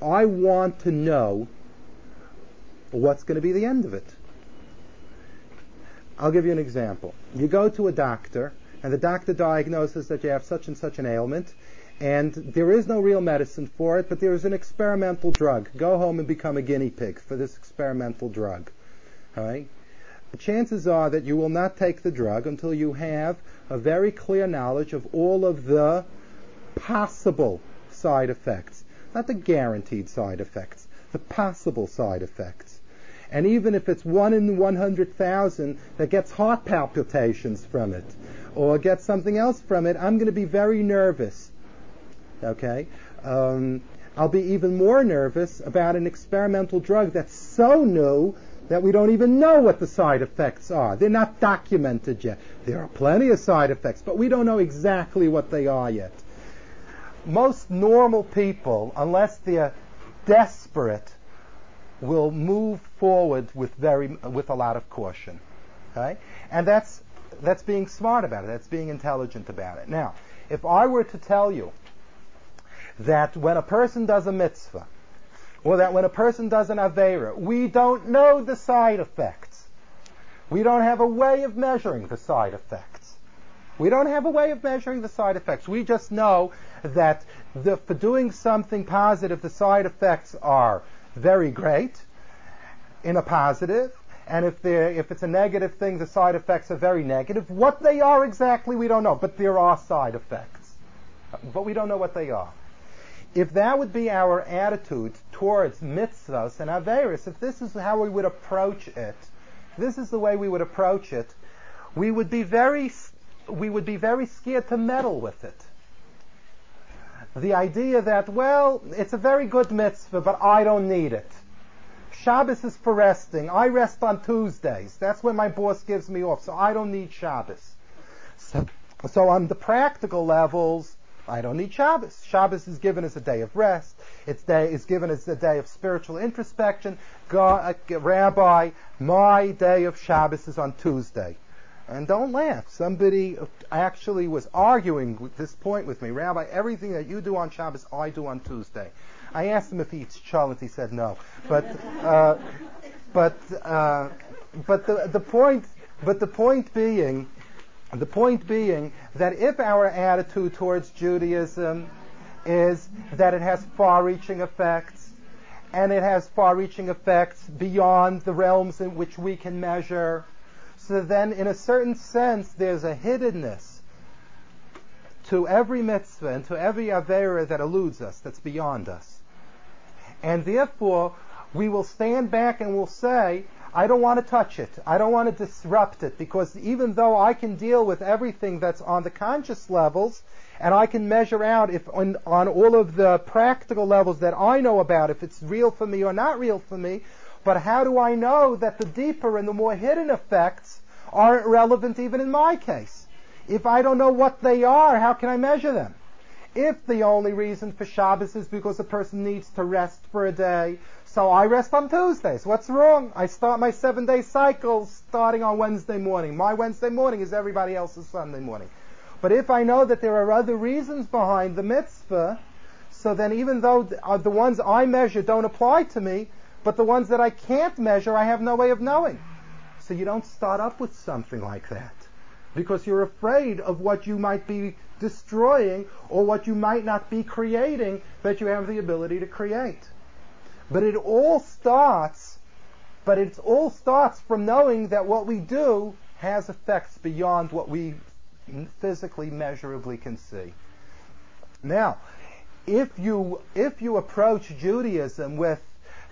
I want to know what's going to be the end of it. I'll give you an example. You go to a doctor, and the doctor diagnoses that you have such and such an ailment, and there is no real medicine for it, but there is an experimental drug. Go home and become a guinea pig for this experimental drug. All right? The chances are that you will not take the drug until you have a very clear knowledge of all of the possible side effects, not the guaranteed side effects, the possible side effects. And even if it's one in 100,000 that gets heart palpitations from it, or get something else from it, I'm going to be very nervous Okay? Um, I'll be even more nervous about an experimental drug that's so new that we don't even know what the side effects are. They're not documented yet. There are plenty of side effects, but we don't know exactly what they are yet. Most normal people, unless they're desperate, will move forward with very with a lot of caution. Okay? And that's that's being smart about it. That's being intelligent about it. Now, if I were to tell you that when a person does a mitzvah, or that when a person does an Avera, we don't know the side effects. We don't have a way of measuring the side effects. We don't have a way of measuring the side effects. We just know that the, for doing something positive, the side effects are very great in a positive, and if, if it's a negative thing, the side effects are very negative. What they are exactly, we don't know, but there are side effects. But we don't know what they are if that would be our attitude towards mitzvahs and averis, if this is how we would approach it, this is the way we would approach it, we would be very, we would be very scared to meddle with it. The idea that, well, it's a very good mitzvah, but I don't need it. Shabbos is for resting. I rest on Tuesdays. That's when my boss gives me off, so I don't need Shabbos. So, so on the practical levels, I don't need Shabbos. Shabbos is given as a day of rest. It's day is given as a day of spiritual introspection. God, uh, Rabbi, my day of Shabbos is on Tuesday. And don't laugh. Somebody actually was arguing this point with me. Rabbi, everything that you do on Shabbos, I do on Tuesday. I asked him if he eats cholent. He said no. But, uh, but, uh, but the, the point, but the point being the point being that if our attitude towards Judaism is that it has far reaching effects, and it has far reaching effects beyond the realms in which we can measure, so then in a certain sense there's a hiddenness to every mitzvah and to every avera that eludes us, that's beyond us. And therefore, we will stand back and we'll say, I don't want to touch it. I don't want to disrupt it because even though I can deal with everything that's on the conscious levels and I can measure out if on, on all of the practical levels that I know about if it's real for me or not real for me, but how do I know that the deeper and the more hidden effects aren't relevant even in my case? If I don't know what they are, how can I measure them? If the only reason for Shabbos is because a person needs to rest for a day, so I rest on Tuesdays. What's wrong? I start my seven day cycle starting on Wednesday morning. My Wednesday morning is everybody else's Sunday morning. But if I know that there are other reasons behind the mitzvah, so then even though uh, the ones I measure don't apply to me, but the ones that I can't measure, I have no way of knowing. So you don't start up with something like that because you're afraid of what you might be destroying or what you might not be creating that you have the ability to create. But it all starts, but it all starts from knowing that what we do has effects beyond what we physically, measurably can see. Now, if you if you approach Judaism with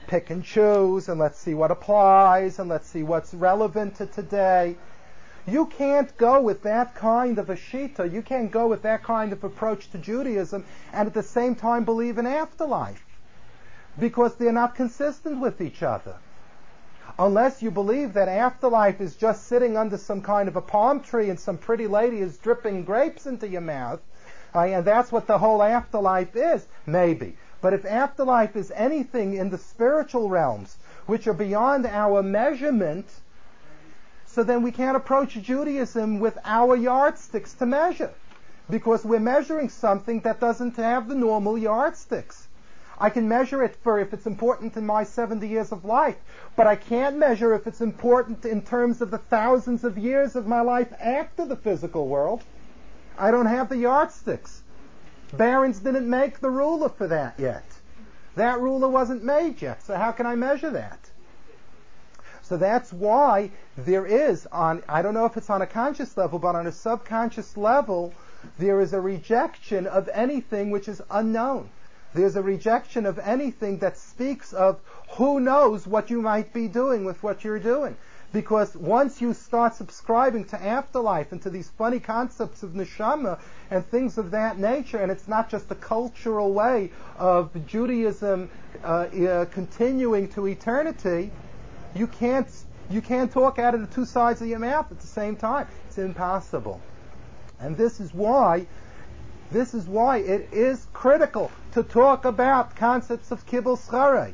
pick and choose and let's see what applies and let's see what's relevant to today, you can't go with that kind of a shita. You can't go with that kind of approach to Judaism and at the same time believe in afterlife because they're not consistent with each other. Unless you believe that afterlife is just sitting under some kind of a palm tree and some pretty lady is dripping grapes into your mouth, uh, and that's what the whole afterlife is, maybe. But if afterlife is anything in the spiritual realms which are beyond our measurement, so then we can't approach Judaism with our yardsticks to measure. Because we're measuring something that doesn't have the normal yardsticks. I can measure it for if it's important in my 70 years of life, but I can't measure if it's important in terms of the thousands of years of my life after the physical world. I don't have the yardsticks. Barons didn't make the ruler for that yet. That ruler wasn't made yet, so how can I measure that? So that's why there is on, I don't know if it's on a conscious level, but on a subconscious level, there is a rejection of anything which is unknown. There's a rejection of anything that speaks of who knows what you might be doing with what you're doing. Because once you start subscribing to afterlife and to these funny concepts of neshama and things of that nature, and it's not just a cultural way of Judaism uh, uh, continuing to eternity, you can't you can't talk out of the two sides of your mouth at the same time. It's impossible. And this is why this is why it is critical to talk about concepts of kibbul schare.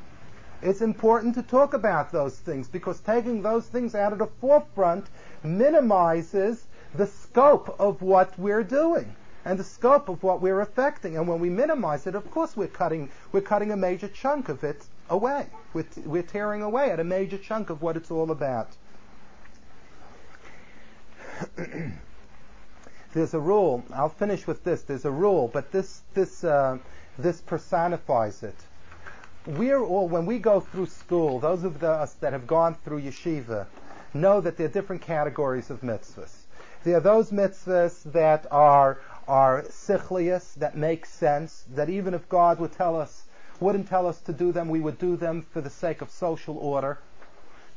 It's important to talk about those things because taking those things out of the forefront minimizes the scope of what we're doing and the scope of what we're affecting. And when we minimize it, of course, we're cutting we're cutting a major chunk of it away. We're, t- we're tearing away at a major chunk of what it's all about. There's a rule. I'll finish with this. There's a rule, but this this uh, this personifies it we're all, when we go through school, those of the, us that have gone through yeshiva know that there are different categories of mitzvahs. There are those mitzvahs that are, are sichlius, that make sense, that even if God would tell us, wouldn't tell us to do them, we would do them for the sake of social order.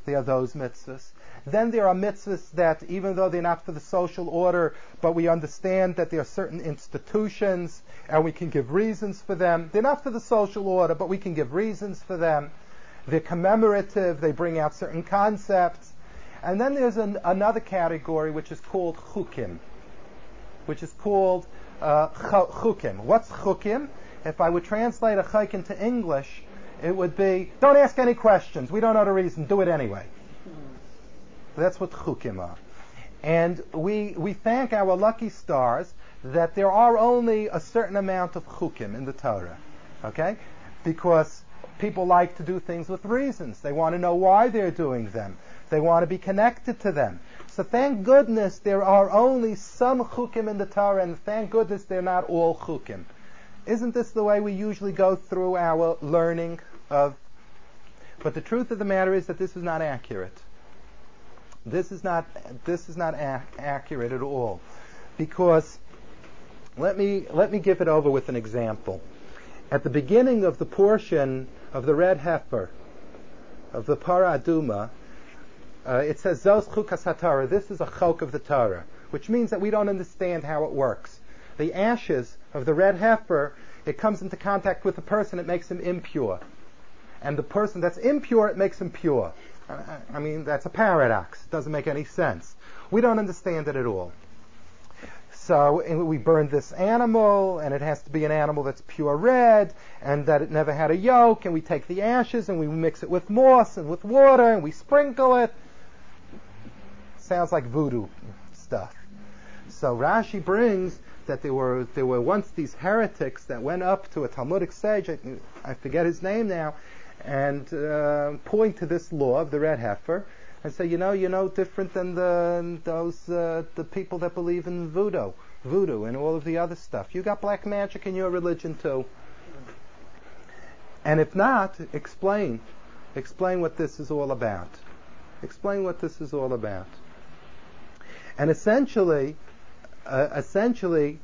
There are those mitzvahs. Then there are mitzvahs that, even though they're not for the social order, but we understand that there are certain institutions and we can give reasons for them. They're not for the social order, but we can give reasons for them. They're commemorative, they bring out certain concepts. And then there's an, another category which is called chukim, which is called uh, chukim. What's chukim? If I would translate a chuk into English, it would be, don't ask any questions. We don't know the reason. Do it anyway. That's what chukim are. And we, we thank our lucky stars that there are only a certain amount of chukim in the Torah. Okay? Because people like to do things with reasons. They want to know why they're doing them. They want to be connected to them. So thank goodness there are only some chukim in the Torah, and thank goodness they're not all chukim. Isn't this the way we usually go through our learning of? But the truth of the matter is that this is not accurate. This is not this is not ac- accurate at all, because let me let me give it over with an example. At the beginning of the portion of the red heifer of the parah adumah, uh, it says Zos chukas This is a chok of the Torah, which means that we don't understand how it works. The ashes of the red heifer, it comes into contact with the person, it makes him impure, and the person that's impure, it makes him pure. I mean, that's a paradox. It doesn't make any sense. We don't understand it at all. So we burn this animal, and it has to be an animal that's pure red, and that it never had a yoke, and we take the ashes and we mix it with moss and with water, and we sprinkle it. Sounds like voodoo stuff. So Rashi brings that there were there were once these heretics that went up to a Talmudic sage, I, I forget his name now, and uh, point to this law of the red heifer and say, you know, you're no different than the those uh, the people that believe in voodoo, voodoo, and all of the other stuff. You got black magic in your religion too. And if not, explain, explain what this is all about. Explain what this is all about. And essentially, uh, essentially,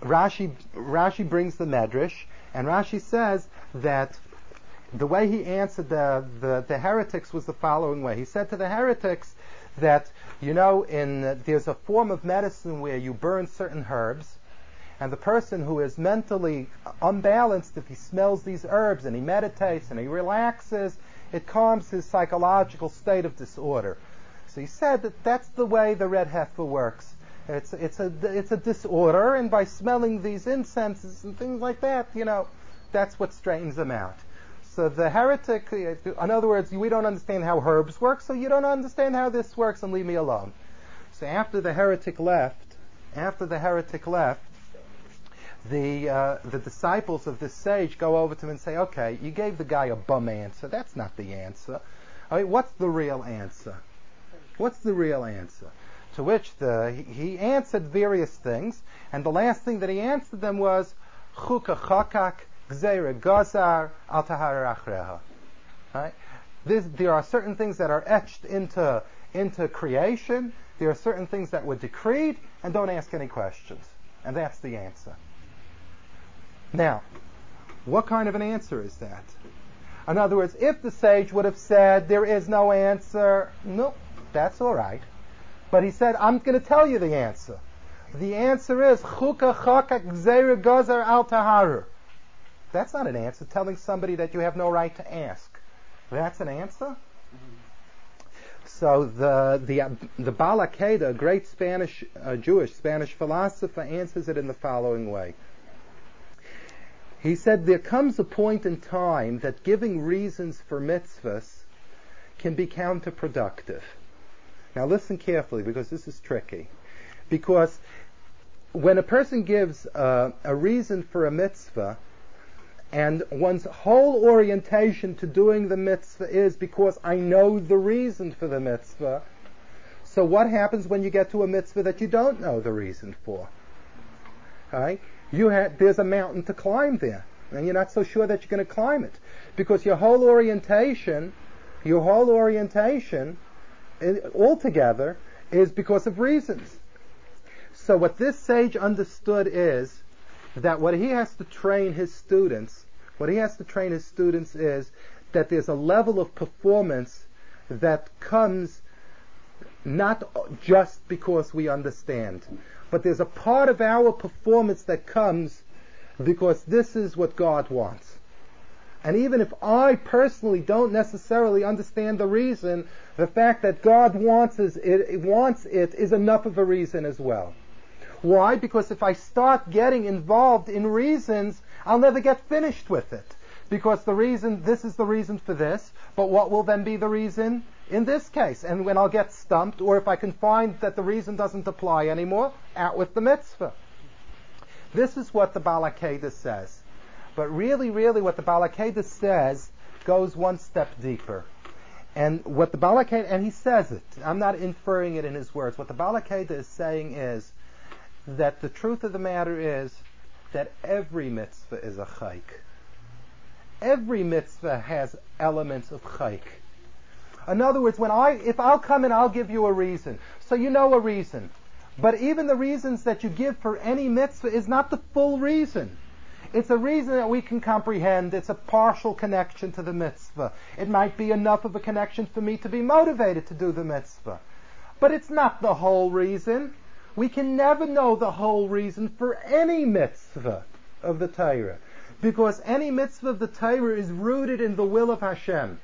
Rashi, Rashi brings the Medrash, and Rashi says that the way he answered the, the, the heretics was the following way. He said to the heretics that, you know, in, there's a form of medicine where you burn certain herbs, and the person who is mentally unbalanced, if he smells these herbs and he meditates and he relaxes, it calms his psychological state of disorder. So he said that that's the way the red heifer works. It's, it's, a, it's a disorder, and by smelling these incenses and things like that, you know, that's what straightens them out. So the heretic, in other words, we don't understand how herbs work, so you don't understand how this works, and leave me alone. So after the heretic left, after the heretic left, the uh, the disciples of this sage go over to him and say, "Okay, you gave the guy a bum answer. That's not the answer. I mean, what's the real answer? What's the real answer?" To which the he answered various things, and the last thing that he answered them was, "Chuka gzeira gazar al tahar Right? This, there are certain things that are etched into into creation. There are certain things that were decreed, and don't ask any questions. And that's the answer. Now, what kind of an answer is that? In other words, if the sage would have said, there is no answer, no, that's all right. But he said, I'm going to tell you the answer. The answer is, chuka chakak gzeira gazar al taharu. That's not an answer telling somebody that you have no right to ask. That's an answer? So the the the Baal HaKedah, a great Spanish uh, Jewish Spanish philosopher, answers it in the following way. He said there comes a point in time that giving reasons for mitzvahs can be counterproductive. Now listen carefully because this is tricky. Because when a person gives uh, a reason for a mitzvah, and one's whole orientation to doing the mitzvah is because I know the reason for the mitzvah. So what happens when you get to a mitzvah that you don't know the reason for? Right? you there's a mountain to climb there. And you're not so sure that you're going to climb it. Because your whole orientation, your whole orientation altogether is because of reasons. So what this sage understood is that what he has to train his students, what he has to train his students is that there's a level of performance that comes not just because we understand, but there's a part of our performance that comes because this is what God wants. And even if I personally don't necessarily understand the reason, the fact that God wants it, wants it is enough of a reason as well. Why? Because if I start getting involved in reasons, I'll never get finished with it. Because the reason, this is the reason for this, but what will then be the reason in this case. And when I'll get stumped, or if I can find that the reason doesn't apply anymore, out with the mitzvah. This is what the Baal HaKedah says. But really, really, what the Baal HaKedah says goes one step deeper. And what the Baal HaKedah, and he says it, I'm not inferring it in his words. What the Baal HaKedah is saying is that the truth of the matter is that every mitzvah is a chayk. Every mitzvah has elements of chayk. In other words, when I, if I'll come and I'll give you a reason, so you know a reason, but even the reasons that you give for any mitzvah is not the full reason. It's a reason that we can comprehend. It's a partial connection to the mitzvah. It might be enough of a connection for me to be motivated to do the mitzvah. But it's not the whole reason. We can never know the whole reason for any mitzvah of the Torah. Because any mitzvah of the Torah is rooted in the will of Hashem.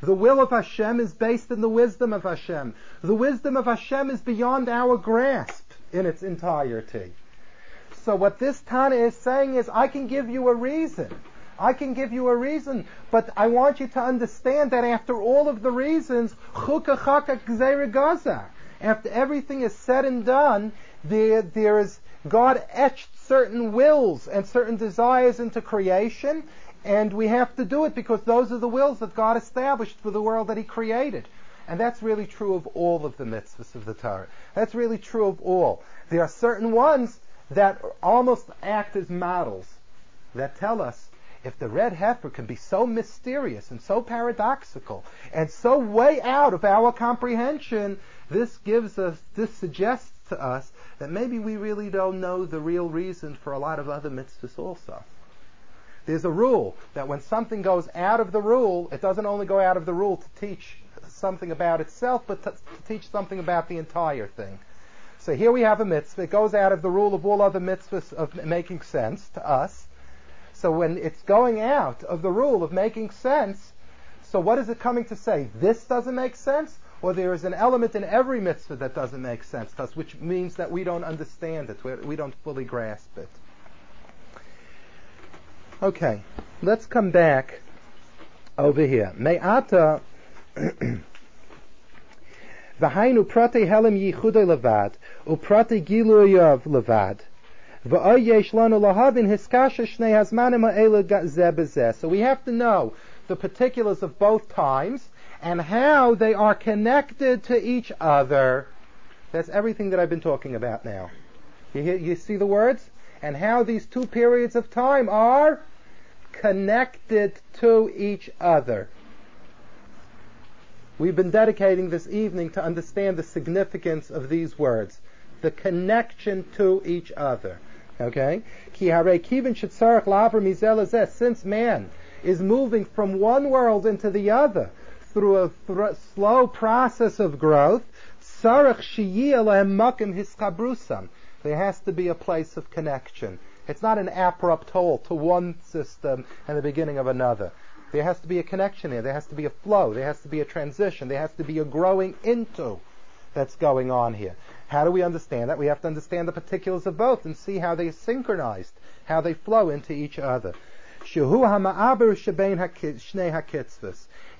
The will of Hashem is based in the wisdom of Hashem. The wisdom of Hashem is beyond our grasp in its entirety. So what this Tana is saying is, I can give you a reason. I can give you a reason, but I want you to understand that after all of the reasons, after everything is said and done, there, there is, God etched certain wills and certain desires into creation, and we have to do it because those are the wills that God established for the world that He created. And that's really true of all of the mitzvahs of the Torah. That's really true of all. There are certain ones that almost act as models that tell us if the red heifer can be so mysterious and so paradoxical and so way out of our comprehension, this gives us, this suggests to us that maybe we really don't know the real reason for a lot of other mitzvahs also. There's a rule that when something goes out of the rule, it doesn't only go out of the rule to teach something about itself, but to, to teach something about the entire thing. So here we have a mitzvah. It goes out of the rule of all other mitzvahs of making sense to us. So when it's going out of the rule of making sense, so what is it coming to say? This doesn't make sense? Or there is an element in every mitzvah that doesn't make sense to us, which means that we don't understand it, we don't fully grasp it. Okay, let's come back over here. Me'ata V'hainu prate helim yichudei levad, uprate giluyav levad. So we have to know the particulars of both times and how they are connected to each other. That's everything that I've been talking about now. You, hear, you see the words? And how these two periods of time are connected to each other. We've been dedicating this evening to understand the significance of these words, the connection to each other. Okay? Since man is moving from one world into the other through a slow process of growth, there has to be a place of connection. It's not an abrupt halt to one system and the beginning of another. There has to be a connection there. There has to be a flow. There has to be a transition. There has to be a growing into that's going on here. How do we understand that? We have to understand the particulars of both and see how they are synchronized, how they flow into each other.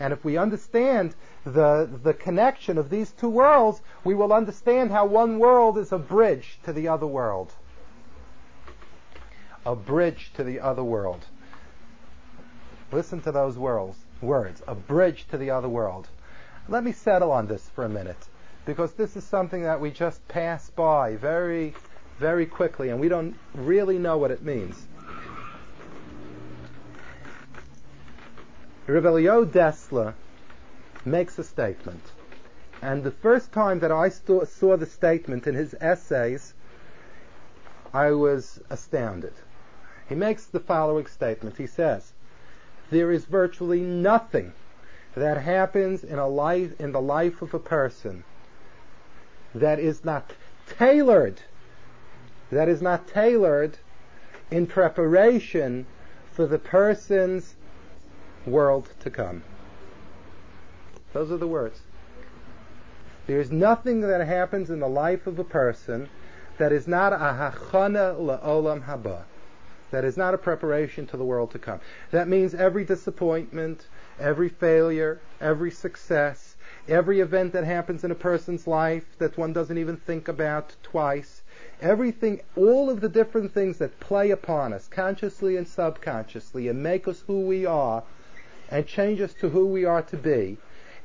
And if we understand the, the connection of these two worlds, we will understand how one world is a bridge to the other world. A bridge to the other world. Listen to those worlds, words. A bridge to the other world. Let me settle on this for a minute because this is something that we just pass by very, very quickly, and we don't really know what it means. Reb Eliyahu Dessler makes a statement, and the first time that I saw the statement in his essays, I was astounded. He makes the following statement. He says, "There is virtually nothing that happens in a life in the life of a person that is not tailored, that is not tailored in preparation for the person's world to come. Those are the words. There's nothing that happens in the life of a person that is not a hachana la'olam haba. That is not a preparation to the world to come. That means every disappointment, every failure, every success, every event that happens in a person's life that one doesn't even think about twice, everything, all of the different things that play upon us, consciously and subconsciously, and make us who we are, and change us to who we are to be,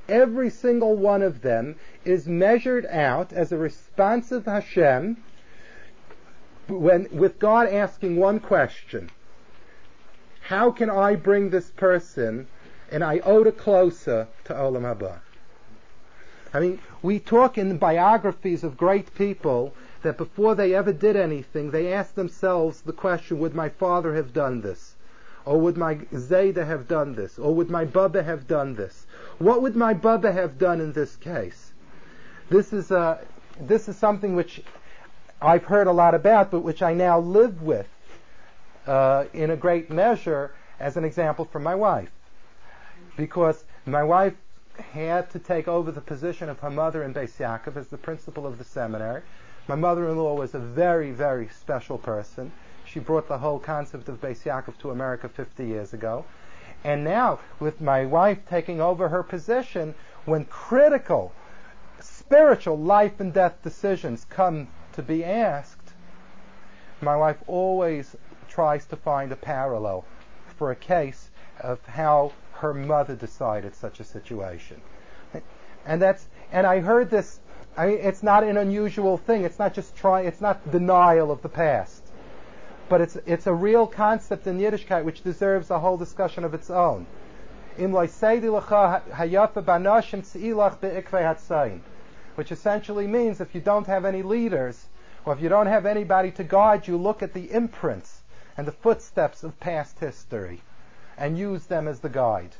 every single one of them is measured out as a responsive Hashem when, with God asking one question. How can I bring this person an iota closer to Olam Haba? I mean, we talk in biographies of great people that before they ever did anything, they asked themselves the question, would my father have done this? Or would my Zayda have done this? Or would my Baba have done this? What would my Baba have done in this case? This is, uh, this is something which I've heard a lot about, but which I now live with uh, in a great measure as an example from my wife. Because my wife had to take over the position of her mother in Beis Yaakov as the principal of the seminary. My mother-in-law was a very, very special person. She brought the whole concept of Beis Yaakov to America 50 years ago. And now, with my wife taking over her position, when critical spiritual life and death decisions come to be asked, my wife always tries to find a parallel for a case of how her mother decided such a situation. And that's, and I heard this, I it's not an unusual thing. It's not just try, it's not denial of the past. But it's, it's a real concept in Yiddishkeit which deserves a whole discussion of its own. which essentially means if you don't have any leaders, or if you don't have anybody to guide you, look at the imprints and the footsteps of past history and use them as the guide.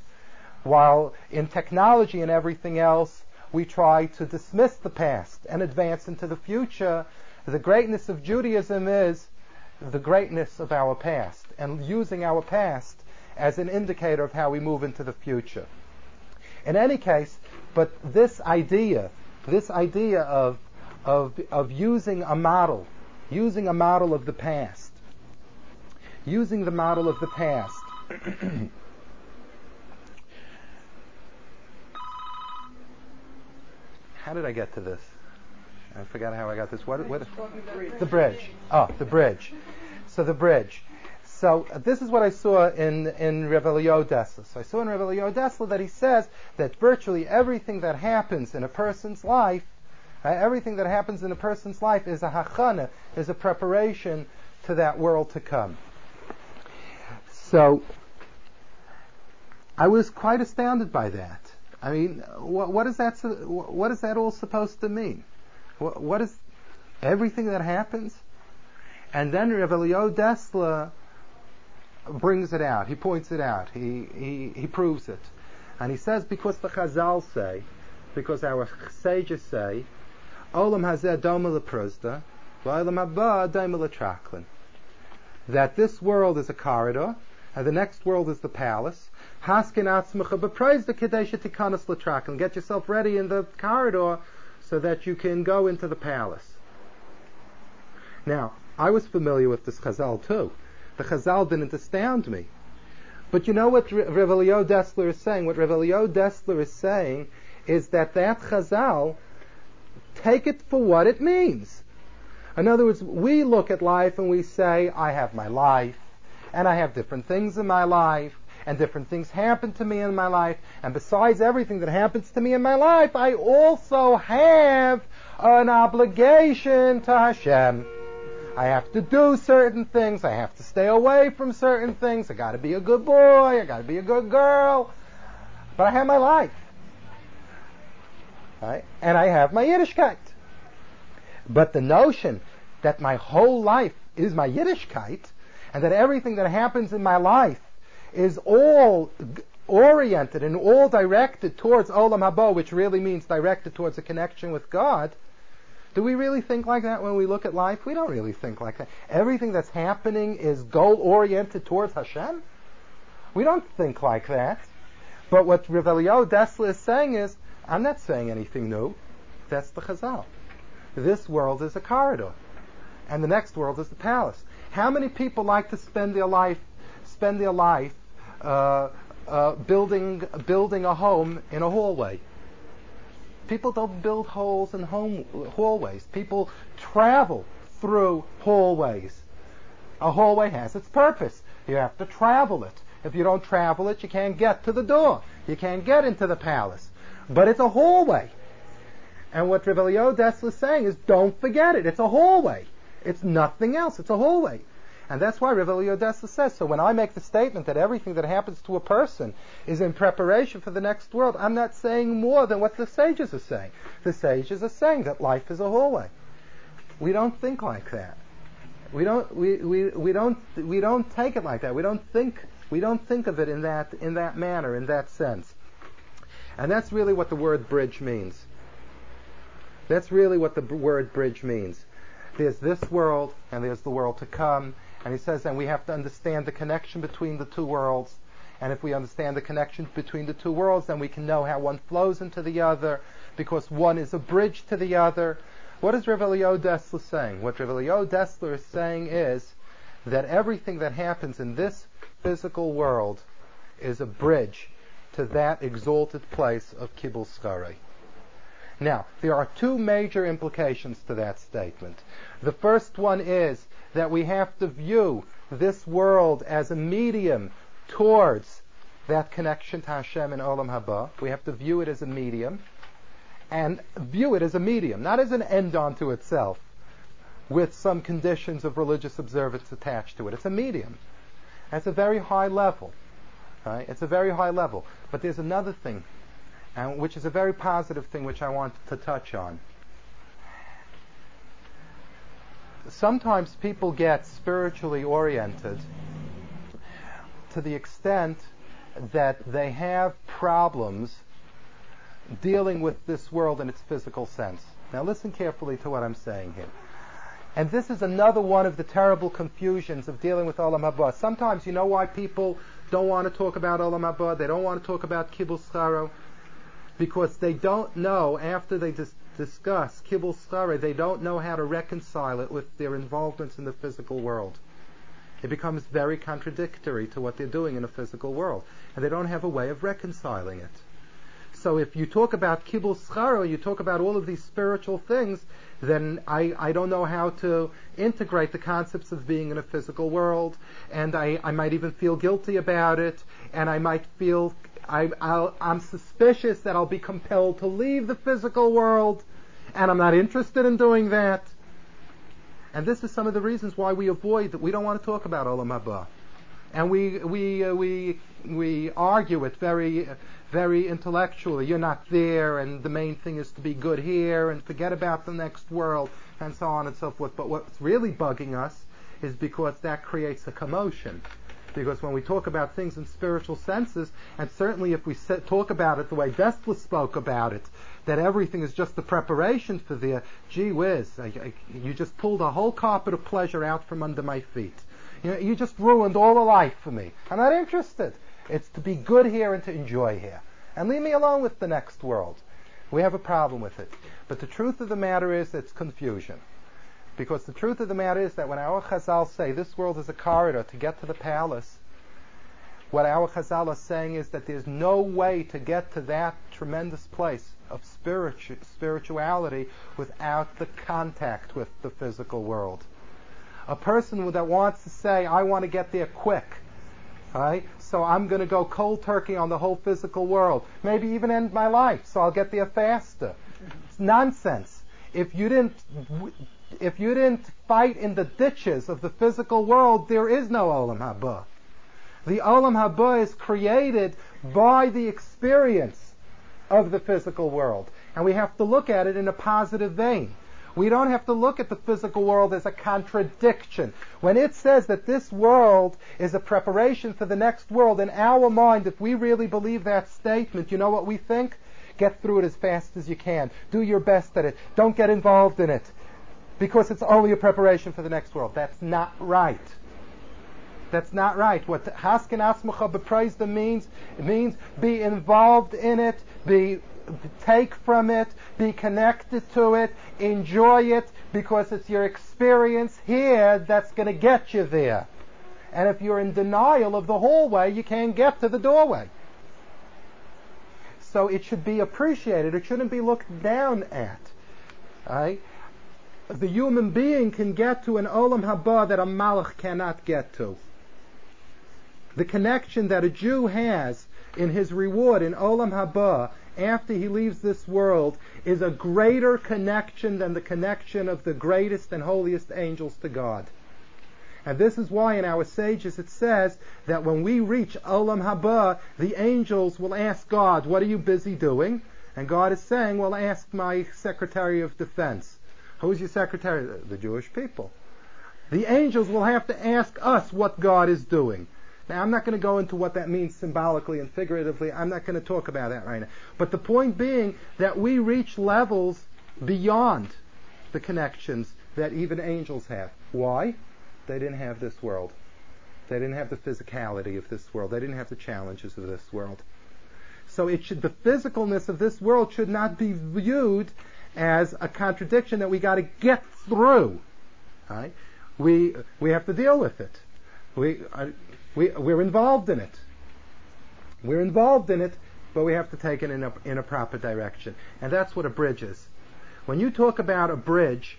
While in technology and everything else, we try to dismiss the past and advance into the future, the greatness of Judaism is the greatness of our past and using our past as an indicator of how we move into the future. In any case, but this idea, this idea of, of, of using a model, using a model of the past, using the model of the past. how did I get to this? I forgot how I got this. What? what the bridge. Oh, the bridge. So the bridge. So uh, this is what I saw in in Reb Eliyahu Dessler. So I saw in Revelio Eliyahu Dessler that he says that virtually everything that happens in a person's life, uh, everything that happens in a person's life is a hachana, is a preparation to that world to come. So I was quite astounded by that. I mean, what, what is that? What is that all supposed to mean? What, what is everything that happens? And then Rav Eliyahu Dessler brings it out. He points it out. He, he, he proves it. And he says because the Chazal say, because our sages say, Olam hazeh doma haba doma letraklin. That this world is a corridor, and the next world is the palace. Haskin atzmacha b'prozda kadesha tikanas letraklin. Get yourself ready in the corridor so that you can go into the palace. Now, I was familiar with this Chazal too. The Chazal didn't astound me. But you know what Rev Eliyahu Dessler is saying? What Rev Eliyahu Dessler is saying is that that Chazal, take it for what it means. In other words, we look at life and we say, I have my life, and I have different things in my life, and different things happen to me in my life. And besides everything that happens to me in my life, I also have an obligation to Hashem. I have to do certain things. I have to stay away from certain things. I got to be a good boy. I got to be a good girl. But I have my life. Right? And I have my Yiddishkeit. But the notion that my whole life is my Yiddishkeit and that everything that happens in my life is all oriented and all directed towards Olam Haba, which really means directed towards a connection with God, do we really think like that when we look at life? We don't really think like that. Everything that's happening is goal oriented towards Hashem? We don't think like that. But what Rav Eliyahu Dessler is saying is, I'm not saying anything new. That's the Chazal. This world is a corridor, and the next world is the palace. How many people like to spend their life spend their life uh, uh, building building a home in a hallway. People don't build holes in home hallways. People travel through hallways. A hallway has its purpose. You have to travel it. If you don't travel it, you can't get to the door. You can't get into the palace. But it's a hallway. And what Rav Eliyahu Dessler is saying is, don't forget it. It's a hallway. It's nothing else. It's a hallway. And that's why Rav Eliyahu Dessler says, so when I make the statement that everything that happens to a person is in preparation for the next world, I'm not saying more than what the sages are saying. The sages are saying that life is a hallway. We don't think like that. We don't, we, we, we don't, we don't take it like that. We don't think, we don't think of it in that, in that manner, in that sense. And that's really what the word bridge means. That's really what the word bridge means. There's this world and there's the world to come and he says, and we have to understand the connection between the two worlds. And if we understand the connection between the two worlds, then we can know how one flows into the other, because one is a bridge to the other. What is Rav Eliyahu Dessler saying? What Rav Eliyahu Dessler is saying is that everything that happens in this physical world is a bridge to that exalted place of Kibbul Schare. Now, there are two major implications to that statement. The first one is that we have to view this world as a medium towards that connection to Hashem and Olam Haba. We have to view it as a medium and view it as a medium, not as an end unto itself with some conditions of religious observance attached to it. It's a medium. It's a very high level. Right? It's a very high level. But there's another thing. and which is a very positive thing which I want to touch on. Sometimes people get spiritually oriented to the extent that they have problems dealing with this world in its physical sense. Now listen carefully to what I'm saying here. And this is another one of the terrible confusions of dealing with Olam Haba. Sometimes you know why people don't want to talk about Olam Haba, they don't want to talk about Kibbul Scharo, because they don't know, after they dis- discuss Kibbul Scharo, they don't know how to reconcile it with their involvements in the physical world. It becomes very contradictory to what they're doing in the physical world. And they don't have a way of reconciling it. So if you talk about Kibbul Scharo, you talk about all of these spiritual things, then I, I don't know how to integrate the concepts of being in a physical world, and I, I might even feel guilty about it, and I might feel I, I'll, I'm suspicious that I'll be compelled to leave the physical world, and I'm not interested in doing that. And this is some of the reasons why we avoid that. We don't want to talk about Olam Haba, and we we uh, we we argue it very very intellectually. You're not there, and the main thing is to be good here, and forget about the next world, and so on and so forth. But what's really bugging us is because that creates a commotion. Because when we talk about things in spiritual senses, and certainly if we talk about it the way Dessler spoke about it, that everything is just the preparation for the, gee whiz, I, I, you just pulled a whole carpet of pleasure out from under my feet. You, know, you just ruined all the life for me. I'm not interested. It's to be good here and to enjoy here. And leave me alone with the next world. We have a problem with it. But the truth of the matter is it's confusion. Because the truth of the matter is that when our Chazal say this world is a corridor to get to the palace, what our Chazal are saying is that there's no way to get to that tremendous place of spiritu- spirituality without the contact with the physical world. A person that wants to say, I want to get there quick, So I'm going to go cold turkey on the whole physical world. Maybe even end my life, so I'll get there faster. It's nonsense. If you didn't, if you didn't fight in the ditches of the physical world, there is no Olam Haba. The Olam Haba is created by the experience of the physical world. And we have to look at it in a positive vein. We don't have to look at the physical world as a contradiction. When it says that this world is a preparation for the next world, in our mind, if we really believe that statement, you know what we think? Get through it as fast as you can. Do your best at it. Don't get involved in it. Because it's only a preparation for the next world. That's not right. That's not right. What Haskin Asmacha Bepraisda means, it means be involved in it, be take from it, be connected to it, enjoy it, because it's your experience here that's going to get you there. And if you're in denial of the hallway, you can't get to the doorway. So it should be appreciated. It shouldn't be looked down at. Right? The human being can get to an olam haba that a malach cannot get to. The connection that a Jew has in his reward in olam haba after he leaves this world is a greater connection than the connection of the greatest and holiest angels to God. And this is why in our sages it says that when we reach Olam Haba, the angels will ask God, what are you busy doing? And God is saying, well, ask my Secretary of Defense. Who's your Secretary? The Jewish people. The angels will have to ask us what God is doing. Now, I'm not going to go into what that means symbolically and figuratively. I'm not going to talk about that right now. But the point being that we reach levels beyond the connections that even angels have. Why? They didn't have this world. They didn't have the physicality of this world. They didn't have the challenges of this world. So it should, the physicalness of this world should not be viewed as a contradiction that we got to get through. Right? We we have to deal with it. We we, we're involved in it. We're involved in it, but we have to take it in a, in a proper direction. And that's what a bridge is. When you talk about a bridge,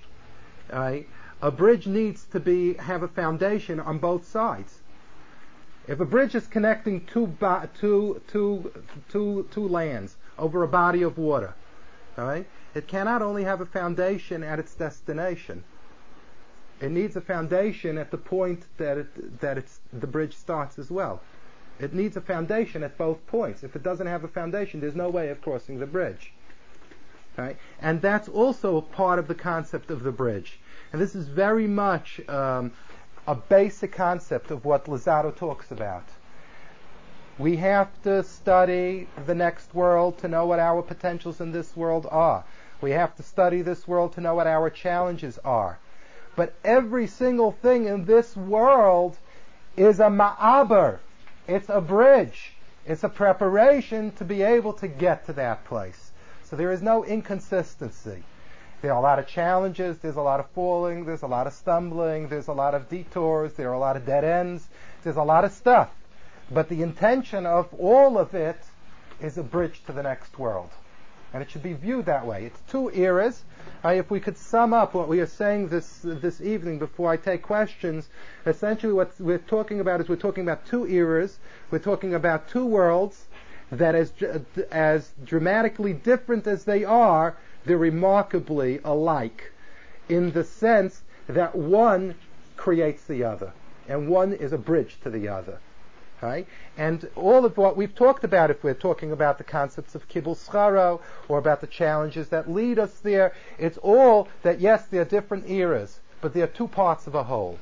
a bridge needs to be have a foundation on both sides. If a bridge is connecting two, two, two, two, two lands over a body of water, it cannot only have a foundation at its destination. It needs a foundation at the point that it, that it's, the bridge starts as well. It needs a foundation at both points. If it doesn't have a foundation, there's no way of crossing the bridge. Right? And that's also a part of the concept of the bridge. And this is very much um, a basic concept of what Luzzatto talks about. We have to study the next world to know what our potentials in this world are. We have to study this world to know what our challenges are. But every single thing in this world is a ma'aber. It's a bridge. It's a preparation to be able to get to that place. So there is no inconsistency. There are a lot of challenges, there's a lot of falling, there's a lot of stumbling, there's a lot of detours, there are a lot of dead ends, there's a lot of stuff. But the intention of all of it is a bridge to the next world. And it should be viewed that way. It's two eras. Uh, if we could sum up what we are saying this this evening before I take questions, essentially what we're talking about is we're talking about two eras. We're talking about two worlds that as, as dramatically different as they are, they're remarkably alike in the sense that one creates the other, and one is a bridge to the other. Right? And all of what we've talked about, if we're talking about the concepts of kibbul scharo or about the challenges that lead us there, it's all that yes, they're different eras, but they're two parts of a whole.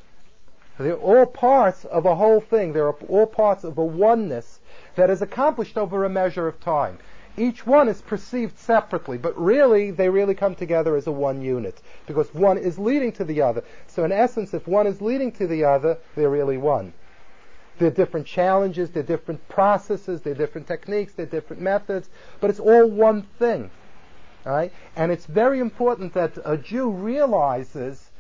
They're all parts of a whole thing. They're all parts of a oneness that is accomplished over a measure of time. Each one is perceived separately, but really, they really come together as a one unit, because one is leading to the other. So in essence, if one is leading to the other, they're really one. There are different challenges, there are different processes, there are different techniques, there are different methods, but it's all one thing. Right? And it's very important that a Jew realizes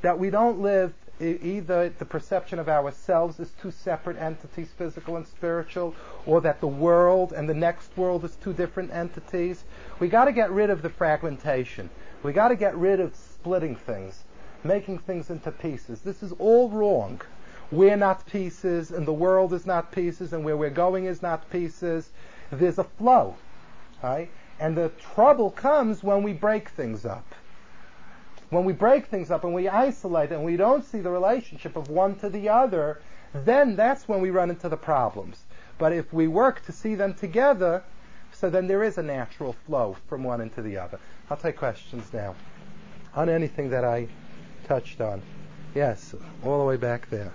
that we don't live either the perception of ourselves as two separate entities, physical and spiritual, or that the world and the next world is two different entities. We got to get rid of the fragmentation. We got to get rid of splitting things, making things into pieces. This is all wrong. We're not pieces, and the world is not pieces, and where we're going is not pieces. There's a flow, right? And the trouble comes when we break things up when we break things up and we isolate and we don't see the relationship of one to the other, then that's when we run into the problems. But if we work to see them together, so then there is a natural flow from one into the other. I'll take questions now on anything that I touched on. Yes, all the way back there.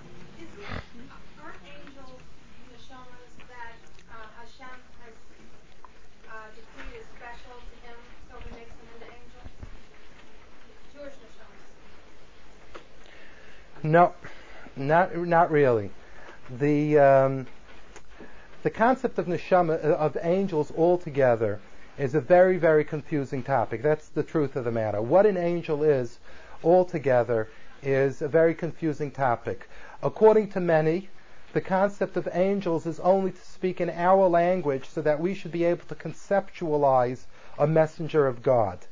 No, not not really. The um, the concept of neshama uh, of angels altogether is a very very confusing topic. That's the truth of the matter. What an angel is altogether is a very confusing topic. According to many, the concept of angels is only to speak in our language so that we should be able to conceptualize a messenger of God.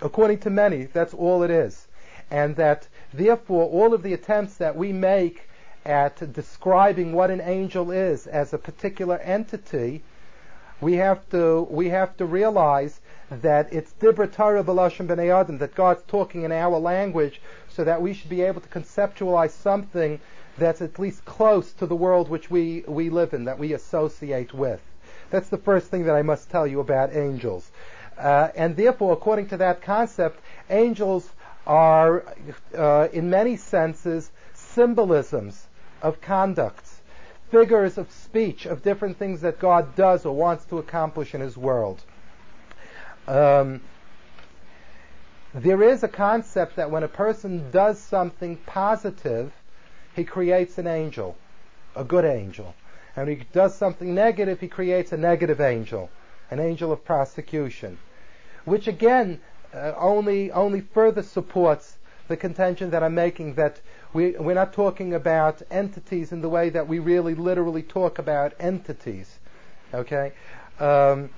According to many, that's all it is. And that Therefore, all of the attempts that we make at describing what an angel is as a particular entity, we have to we have to realize that it's dibra Torah b'nei adam, that God's talking in our language, so that we should be able to conceptualize something that's at least close to the world which we, we live in, that we associate with. That's the first thing that I must tell you about angels. Uh, and therefore, according to that concept, angels are, uh, in many senses, symbolisms of conducts, figures of speech of different things that God does or wants to accomplish in His world. Um, there is a concept that when a person does something positive, he creates an angel, a good angel. And when he does something negative, he creates a negative angel, an angel of prosecution. Which again uh, only only further supports the contention that I'm making that we, we're not talking about entities in the way that we really literally talk about entities. Okay? Um,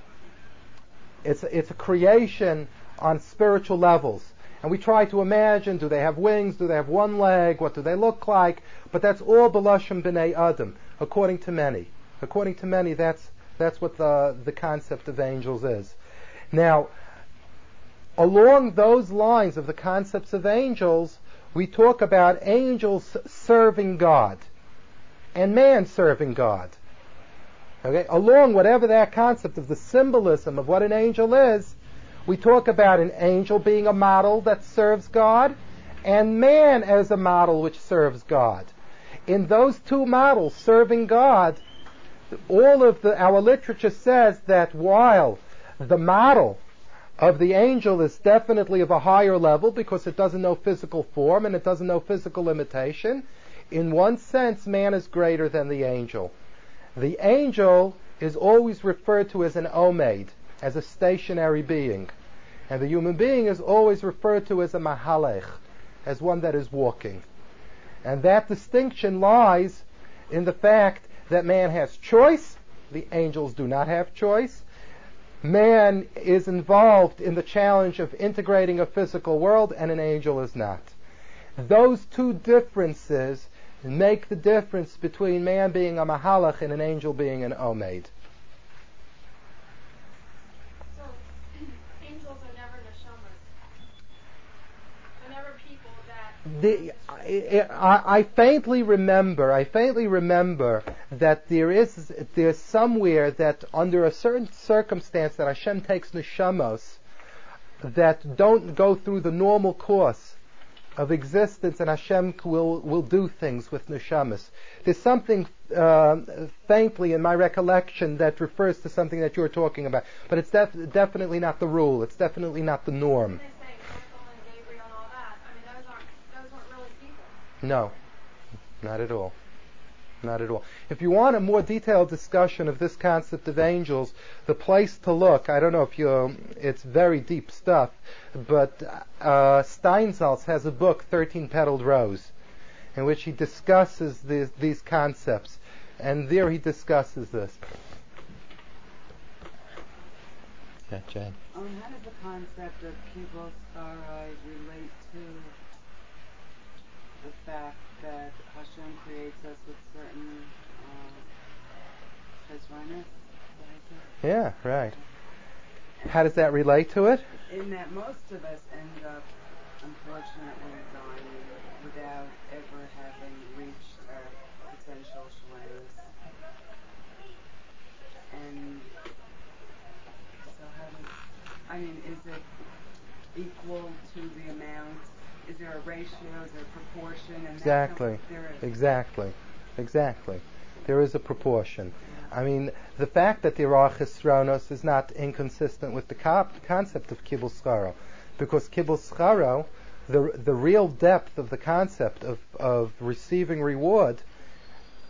it's, it's a creation on spiritual levels. And we try to imagine, do they have wings? Do they have one leg? What do they look like? But that's all Belashim B'nai Adam, according to many. According to many, that's, that's what the, the concept of angels is. Now, along those lines of the concepts of angels, we talk about angels serving God. and man serving God. Okay? Along whatever that concept of the symbolism of what an angel is, we talk about an angel being a model that serves God and man as a model which serves God. In those two models, serving God, all of the, our literature says that while the model of the angel is definitely of a higher level because it doesn't know physical form and it doesn't know physical limitation, in one sense, man is greater than the angel. The angel is always referred to as an omaid, as a stationary being. And the human being is always referred to as a mahalech, as one that is walking. And that distinction lies in the fact that man has choice, the angels do not have choice. Man is involved in the challenge of integrating a physical world, and an angel is not. Those two differences make the difference between man being a mahalach and an angel being an omaid. So, angels are never neshamas. They're never people that. The, I, I faintly remember, I faintly remember that there is there's somewhere that under a certain circumstance that Hashem takes neshamos that don't go through the normal course of existence, and Hashem will will do things with neshamas. There's something uh, faintly in my recollection that refers to something that you're talking about, but it's def- definitely not the rule. It's definitely not the norm. No, not at all. Not at all. If you want a more detailed discussion of this concept of angels, the place to look, I don't know if you, it's very deep stuff, but uh, Steinsaltz has a book, 13 Petaled Rose, in which he discusses these, these concepts. And there he discusses this. Yeah, Jane. Um, how does the concept of Kibbutz relate to the fact that Hashem creates us with certain uh, Yeah, right. How does that relate to it? In that most of us end up, unfortunately, dying without ever having reached our potential shlemus. And so how does, I mean, is it equal to the amount is there a ratio? Is there a proportion? exactly. Exactly. Exactly. There is a proportion. I mean, the fact that there are chesronos is not inconsistent with the concept of kibbul scharo, because kibbul scharo, the the real depth of the concept of of receiving reward,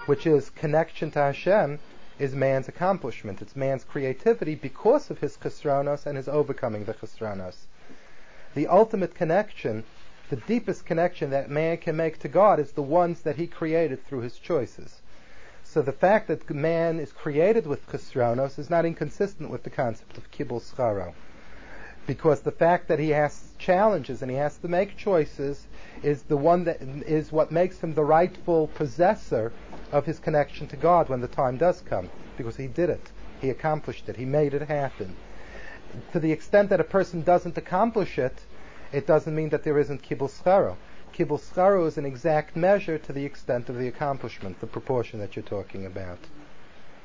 which is connection to Hashem, is man's accomplishment. It's man's creativity because of his chesronos and his overcoming the chesronos. The ultimate connection the deepest connection that man can make to God is the ones that he created through his choices. So the fact that man is created with chesronos is not inconsistent with the concept of kibbul scharo. Because the fact that he has challenges and he has to make choices is the one that is what makes him the rightful possessor of his connection to God when the time does come. Because he did it. He accomplished it. He made it happen. To the extent that a person doesn't accomplish it, it doesn't mean that there isn't kibbul scharo. Kibbul scharo is an exact measure to the extent of the accomplishment, the proportion that you're talking about.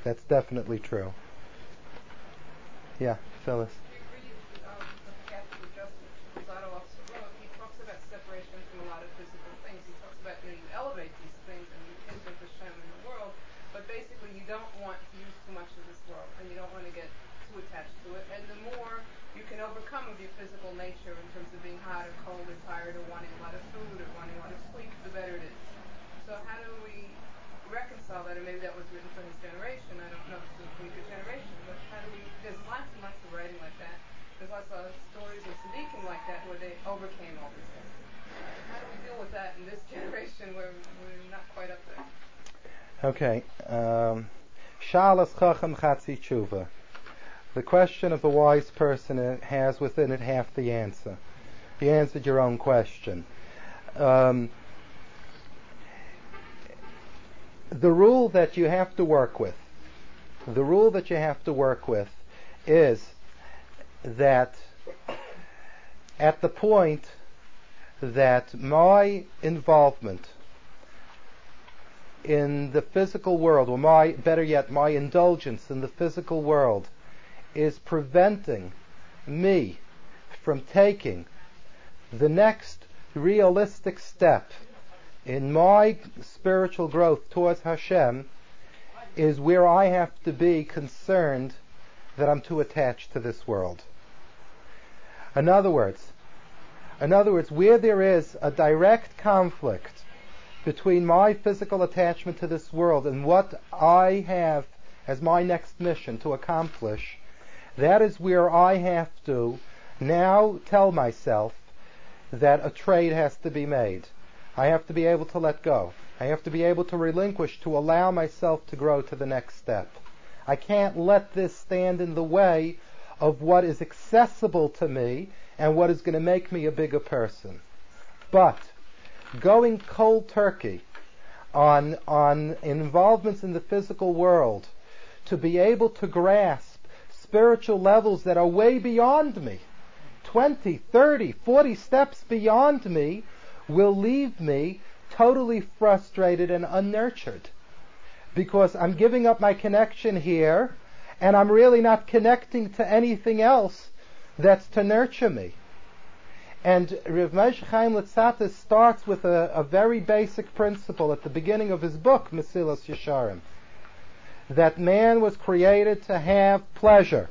That's definitely true. Yeah, Phyllis. separation from a lot of physical things. He talks about you, know, you elevate these things and you enter Hashem in the world, but basically you don't want to use too much of this world and you don't want to get too attached to it. And the more you can overcome of your physical nature in terms of being hot or cold or tired or wanting a lot of food or wanting a lot of sleep, the better it is. So how do we reconcile that? And maybe that was written for his generation. I don't know if it's a weaker generation, but how do we? There's lots and lots of writing like that. There's lots of tzaddikim like that where they overcame all these things. How do we deal with that in this generation where we're not quite up there? Okay. Um, Shalas Chacham Chatzi. The question of the wise person has within it half the answer. You answered your own question. Um, the rule that you have to work with, the rule that you have to work with is that at the point that my involvement in the physical world, or my, better yet, my indulgence in the physical world is preventing me from taking the next realistic step in my spiritual growth towards Hashem is where I have to be concerned that I'm too attached to this world. In other words, in other words, where there is a direct conflict between my physical attachment to this world and what I have as my next mission to accomplish, that is where I have to now tell myself that a trade has to be made. I have to be able to let go. I have to be able to relinquish to allow myself to grow to the next step. I can't let this stand in the way of what is accessible to me and what is going to make me a bigger person. But going cold turkey on, on involvements in the physical world to be able to grasp spiritual levels that are way beyond me, 20, 30, 40 steps beyond me, will leave me totally frustrated and unnurtured. Because I'm giving up my connection here, and I'm really not connecting to anything else that's to nurture me. And Rav Moshe Chaim Luzzatto starts with a, a, very basic principle at the beginning of his book, Mesilas Yesharim, that man was created to have pleasure.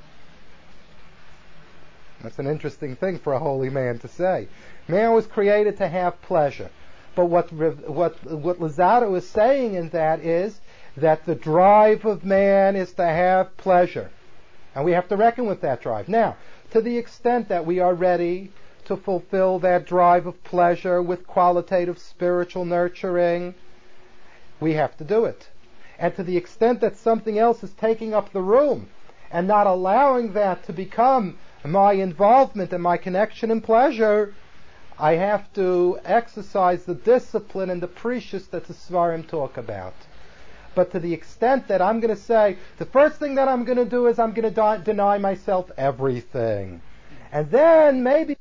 That's an interesting thing for a holy man to say. Man was created to have pleasure. But what, what, what Luzzatto is saying in that is that the drive of man is to have pleasure. And we have to reckon with that drive. Now, to the extent that we are ready to fulfill that drive of pleasure with qualitative spiritual nurturing, we have to do it. And to the extent that something else is taking up the room and not allowing that to become my involvement and my connection and pleasure, I have to exercise the discipline and the prishus that the Sefarim talk about. But to the extent that I'm going to say, the first thing that I'm going to do is I'm going to deny myself everything. And then maybe